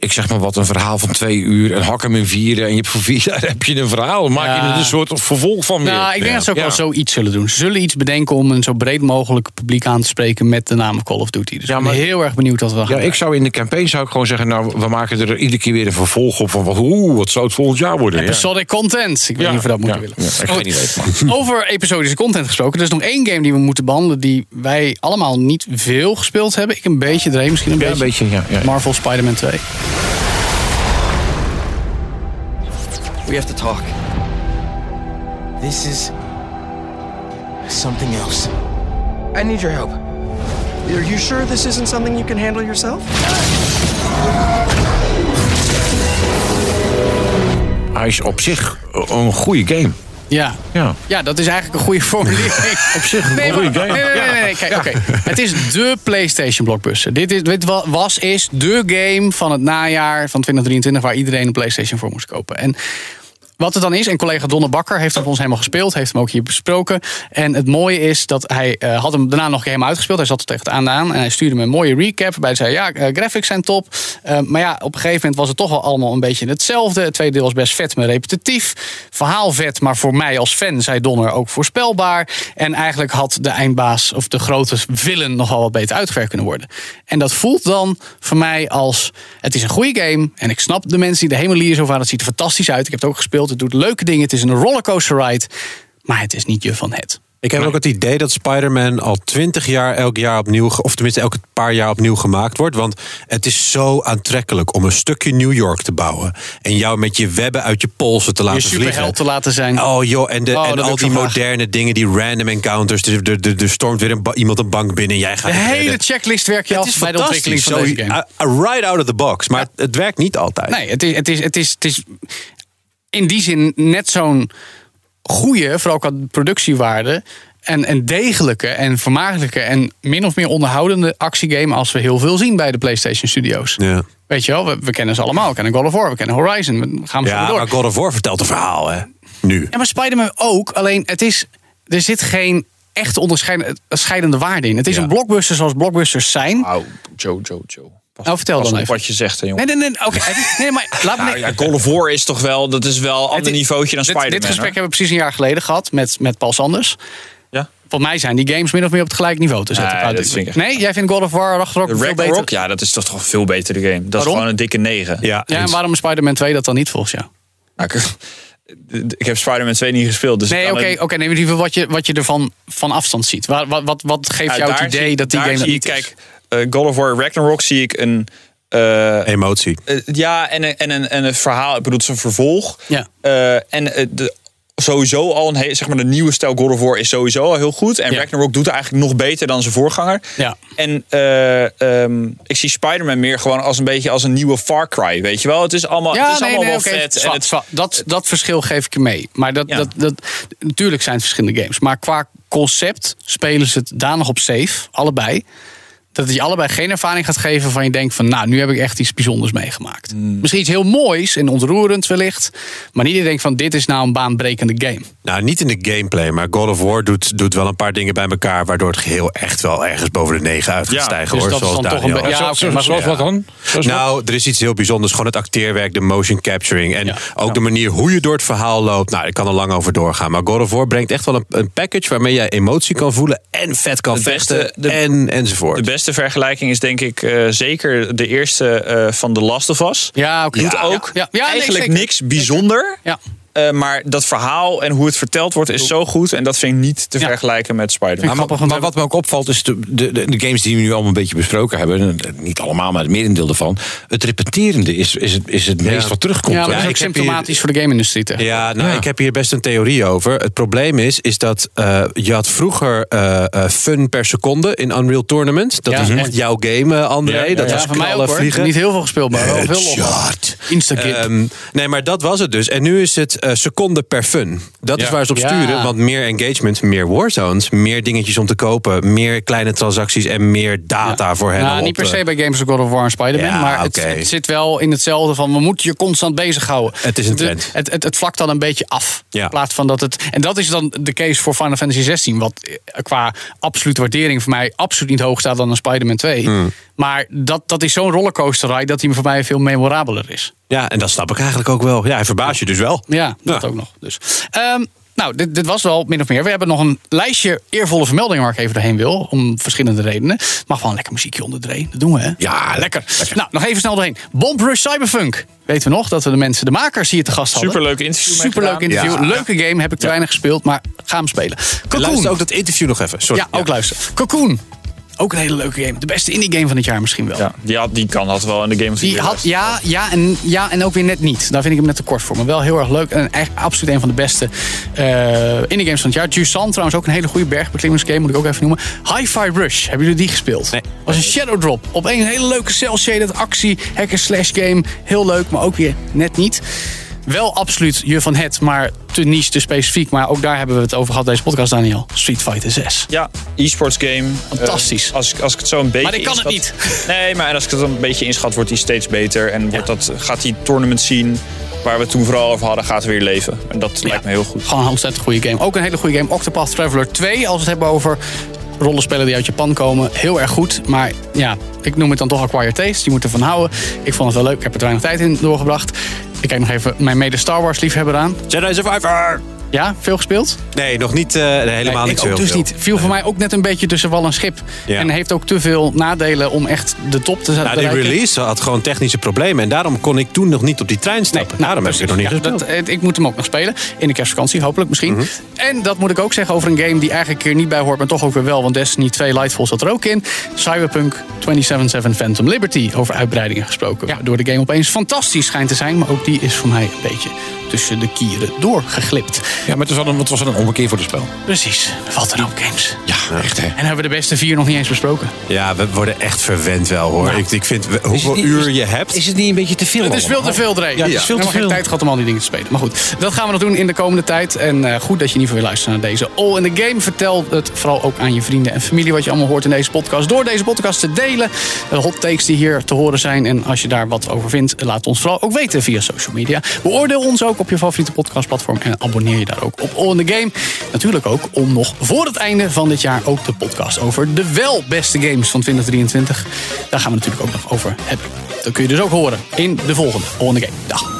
Ik zeg maar wat, een verhaal van twee uur. En hak hem in vieren. En je hebt voor vier jaar heb je een verhaal. Maak je Ja. er een soort vervolg van weer. Nou, ik denk dat ze ook Ja. wel zoiets zullen doen. Ze zullen iets bedenken om een zo breed mogelijk publiek aan te spreken met de naam Call of Duty. Dus ik ben heel erg benieuwd wat we gaan Ja, ik zou in de campaign zou ik gewoon zeggen, nou, we maken er iedere keer weer een vervolg op van wat, oeh, wat zou het volgend jaar worden? Ja. Episodic content. Ik weet niet of we dat moeten Ja, willen. ja, ik heb Goed. geen idee. maar- Over episodische content gesproken. Er is nog één game die we moeten behandelen die wij allemaal niet veel gespeeld hebben. Ik een beetje, Dre misschien een Ja, een beetje. beetje, ja. ja. Marvel Spider-Man 2. We have to talk. This is something else. I need your help. Are you sure this isn't something you can handle yourself? Hij is op zich een goede game. Ja. Ja. Ja, dat is eigenlijk een goede formulering. Op zich een Nee, goede game. nee, nee, nee, nee, nee. Kijk, oké. Het is de PlayStation blockbuster. Dit, is, dit wa- was, is de game van het najaar van 2023 waar iedereen een PlayStation voor moest kopen. En wat het dan is, en collega Donne Bakker heeft voor ons helemaal gespeeld, heeft hem ook hier besproken. En het mooie is dat hij eh, had hem daarna nog een keer helemaal uitgespeeld. Hij zat er tegen het aan aan en hij stuurde me een mooie recap. Waarbij hij zei: Ja, eh, graphics zijn top. Eh, maar ja, op een gegeven moment was het toch wel allemaal een beetje hetzelfde. Het tweede deel was best vet, maar repetitief. Verhaal vet, maar voor mij als fan, zei Donner, ook voorspelbaar. En eigenlijk had de eindbaas of de grote villain nogal wat beter uitgewerkt kunnen worden. En dat voelt dan voor mij als: het is een goede game. En ik snap de mensen die er helemaal lier over waren. Het ziet er fantastisch uit. Ik heb het ook gespeeld. Het doet leuke dingen. Het is een rollercoaster ride. Maar het is niet je van het. Ik heb ook het idee dat Spider-Man al twintig jaar elk jaar opnieuw, of tenminste elke paar jaar opnieuw gemaakt wordt. Want het is zo aantrekkelijk om een stukje New York te bouwen. En jou met je webben uit je polsen te laten je vliegen. superheld te laten zijn. Oh joh, en, de, Oh, en al die graag. moderne dingen, die random encounters. Er, er, er, er stormt weer een iemand een bank binnen en jij gaat De hele redden. checklist werk je Het af bij de ontwikkeling van deze game. a- a right out of the box. Maar het, het werkt niet altijd. Nee, het is, het is, het is, het is in die zin net zo'n goede, vooral qua productiewaarde. En, en degelijke en vermakelijke en min of meer onderhoudende actiegame als we heel veel zien bij de PlayStation Studios. Ja. Weet je wel, we, we kennen ze allemaal. We kennen God of War, we kennen Horizon. We gaan Ja, door. maar God of War vertelt een verhaal, hè? Nu. Ja, maar Spider-Man ook. Alleen het is, er zit geen echt onderscheidende waarde in. Het is Ja. een blockbuster zoals blockbusters zijn. Joe, Joe, Joe. Pas, Nou, vertel pas dan op even. wat je zegt, hè, jongen. Nee, nee, nee. Oké, het nee, maar laat me. Nou, ja, Call of War is toch wel, dat is wel een ander niveautje dan Spider-Man. Dit gesprek hoor. hebben we precies een jaar geleden gehad met, met Paul Sanders. Ja? Volgens mij zijn die games min of meer op het gelijke niveau te zetten. Nee, dat dit- vind ik- nee, jij vindt God of War Ragnarok De veel beter? ja, dat is toch toch een veel betere game. Dat Waarom? is gewoon een dikke 9. Ja, Ja, en waarom is Spider-Man 2 dat dan niet volgens jou? Nou, ik, ik heb Spider-Man 2 niet gespeeld. Dus ik Nee, oké, het- oké. nee, maar in ieder geval wat je, wat je ervan van afstand ziet. Wat, wat, wat, wat geeft Ja, jou het idee zie- dat die daar game dat zie niet ik, is? Eh, God of War Ragnarok zie ik een... eh, Emotie. eh, ja, en, een- en, een, en een verhaal. Ik bedoel, het is een vervolg. Ja. Eh, en de, sowieso al een zeg maar de nieuwe stijl God of War is sowieso al heel goed. En Ja. Ragnarok doet het eigenlijk nog beter dan zijn voorganger. Ja. En eh, ehm, ik zie Spider-Man meer gewoon als een beetje als een nieuwe Far Cry. Weet je wel? Het is allemaal, het is allemaal wel oké, vet. zwa- en het, zwa- dat, dat verschil geef ik je mee. Maar dat, Ja. dat, dat, natuurlijk zijn het verschillende games. Maar qua concept spelen ze het daar nog op safe. Allebei. Dat het je allebei geen ervaring gaat geven van je denkt van... nou, nu heb ik echt iets bijzonders meegemaakt. Mm. Misschien iets heel moois en ontroerend wellicht. Maar niet dat je denkt van dit is nou een baanbrekende game. Nou, niet in de gameplay, maar God of War doet, doet wel een paar dingen bij elkaar... waardoor het geheel echt wel ergens boven de negen uit gaat Ja, stijgen. dus hoor, dat is zoals dan toch een be- ja, maar Zoals ja. wat dan? Zoals wat? Nou, er is iets heel bijzonders. Gewoon het acteerwerk, de motion capturing. En Ja. ook de manier hoe je door het verhaal loopt. Nou, ik kan er lang over doorgaan. Maar God of War brengt echt wel een, een package... waarmee jij emotie kan voelen en vet kan beste- vechten. de- en, enzovoort. de beste vergelijking is denk ik eh, zeker de eerste eh, van The Last of Us. Ja, oké. Doet Ja, ook ja. Ja, eigenlijk niks bijzonder. Ja. Eh, maar dat verhaal en hoe het verteld wordt is zo goed. En dat vind ik niet te Ja. vergelijken met Spider-Man. Maar, wat me ook opvalt is de, de, de, de games die we nu allemaal een beetje besproken hebben. eh, Niet allemaal, maar het merendeel ervan. Het repeterende is, is, het, is het meest wat terugkomt. Ja, dat is ook ik heb symptomatisch voor de game-industrie. Ja, nou, Ja. ik heb hier best een theorie over. Het probleem is, is dat eh, je had vroeger eh, eh, fun per seconde in Unreal Tournament. Dat Ja, is echt jouw game, eh, André. Dat Ja, was knallen, vliegen. Niet heel veel gespeeld, maar wel veel. Instagip. Ehm, nee, maar dat was het dus. En nu is het eh seconde per fun. Dat is waar ze op Ja. sturen. Want meer engagement, meer warzones, meer dingetjes om te kopen, meer kleine transacties en meer data voor hen. Nou, niet op per se bij games als God of War en Spider-Man. Ja, maar het, zit wel in hetzelfde van... we moeten je constant bezighouden. Het is een De- trend. het, het, het vlakt dan een beetje af. Ja. In plaats van dat het... En dat is dan de case voor Final Fantasy 16. Wat eh, qua absolute waardering voor mij absoluut niet hoog staat dan een Spider-Man 2. Hmm. Maar dat, dat is zo'n rollercoaster ride dat hij voor mij veel memorabeler is. Ja, en dat snap ik eigenlijk ook wel. Ja, hij verbaast je dus wel. Ja, dat ook nog. Dus. Ehm, nou, dit, dit was wel min of meer. We hebben nog een lijstje eervolle vermeldingen waar ik even doorheen wil. Om verschillende redenen. Mag wel een lekker muziekje onder. Dat doen we, hè? Ja, lekker. Nou, nog even snel doorheen. Bomb Rush Cyberpunk. Weten we nog dat we de mensen, de makers hier te gast hadden. Superleuk interview Superleuk interview. Ja. Leuke game. Heb ik te weinig gespeeld, maar ga hem spelen. En Cocoon. luister ook dat interview nog even. Sorry. Ja, ook luister. Cocoon. Ook een hele leuke game. De beste indie game van het jaar misschien wel. Ja, die, had, die kan had wel in de Game of the Die Year had, ja, ja, en, ja, en ook weer net niet. Daar vind ik hem net te kort voor. Maar wel heel erg leuk. En echt absoluut een van de beste eh indie games van het jaar. Jusan trouwens ook een hele goede bergbeklimmingsgame. Moet ik ook even noemen. Hi-Fi Rush. Hebben jullie die gespeeld? Nee. was een shadow drop. Op een hele leuke cel-shaded actie. Hacker slash game. Heel leuk, maar ook weer net niet. Wel absoluut je van het, maar te niche, te specifiek. Maar ook daar hebben we het over gehad deze podcast, Daniel. Street Fighter 6. Ja, e-sports game. Fantastisch. Eh, als, ik- als ik het zo een beetje Maar die kan het inschat- Nee, maar als ik het een beetje inschat, wordt hij steeds beter. En wordt dat, gaat die tournament zien waar we het toen vooral over hadden, gaat weer leven. En dat lijkt me heel goed. Gewoon een ontzettend goede game. Ook een hele goede game. Octopath Traveler 2, als we het hebben over rollenspellen die uit Japan komen. Heel erg goed. Maar ja, ik noem het dan toch Acquired Taste. Je moet ervan houden. Ik vond het wel leuk. Ik heb er weinig tijd in doorgebracht. Ik kijk nog even mijn mede Star Wars liefhebber aan. Jedi Survivor! Ja, veel gespeeld? Nee, nog niet, eh, nee, helemaal Nee, niet heel dus veel. niet. Viel voor mij ook net een beetje tussen wal en schip. Ja. En heeft ook te veel nadelen om echt de top te Nou, die bereiken. release had gewoon technische problemen. En daarom kon ik toen nog niet op die trein stappen. daarom heb ik het nog niet Ja, gespeeld. dat, ik moet hem ook nog spelen. In de kerstvakantie, hopelijk misschien. Mhm. En dat moet ik ook zeggen over een game die eigenlijk er niet bij hoort, maar toch ook weer wel. Want Destiny 2 Lightfall zat er ook in. Cyberpunk 2077 Phantom Liberty. Over uitbreidingen gesproken. Waardoor de game opeens fantastisch schijnt te zijn. Maar ook die is voor mij een beetje tussen de kieren doorgeglipt. Ja, maar het was, wel een, het was een ommekeer voor het spel. Precies. Valt een hoop games. Ja, echt hè. En hebben we de beste vier nog niet eens besproken. Ja, we worden echt verwend wel hoor. Ik, ik vind hoeveel niet- uur je hebt. Is het niet een beetje te veel? Het is veel te veel, Dre. Ja, het is veel We te veel. tijd gehad om al die dingen te spelen. Maar goed, dat gaan we nog doen in de komende tijd. En eh, goed dat je in ieder geval weer luistert naar deze All in the Game. Vertel het vooral ook aan je vrienden en familie wat je allemaal hoort in deze podcast. Door deze podcast te delen. De hot takes die hier te horen zijn. En als je daar wat over vindt, laat ons vooral ook weten via social media. Beoordeel ons ook op je favoriete podcastplatform. En abonneer je daar ook op All in the Game. Natuurlijk ook om nog voor het einde van dit jaar ook de podcast over de wel beste games van 2023. Daar gaan we natuurlijk ook nog over hebben. Dat kun je dus ook horen in de volgende All in the Game. Dag.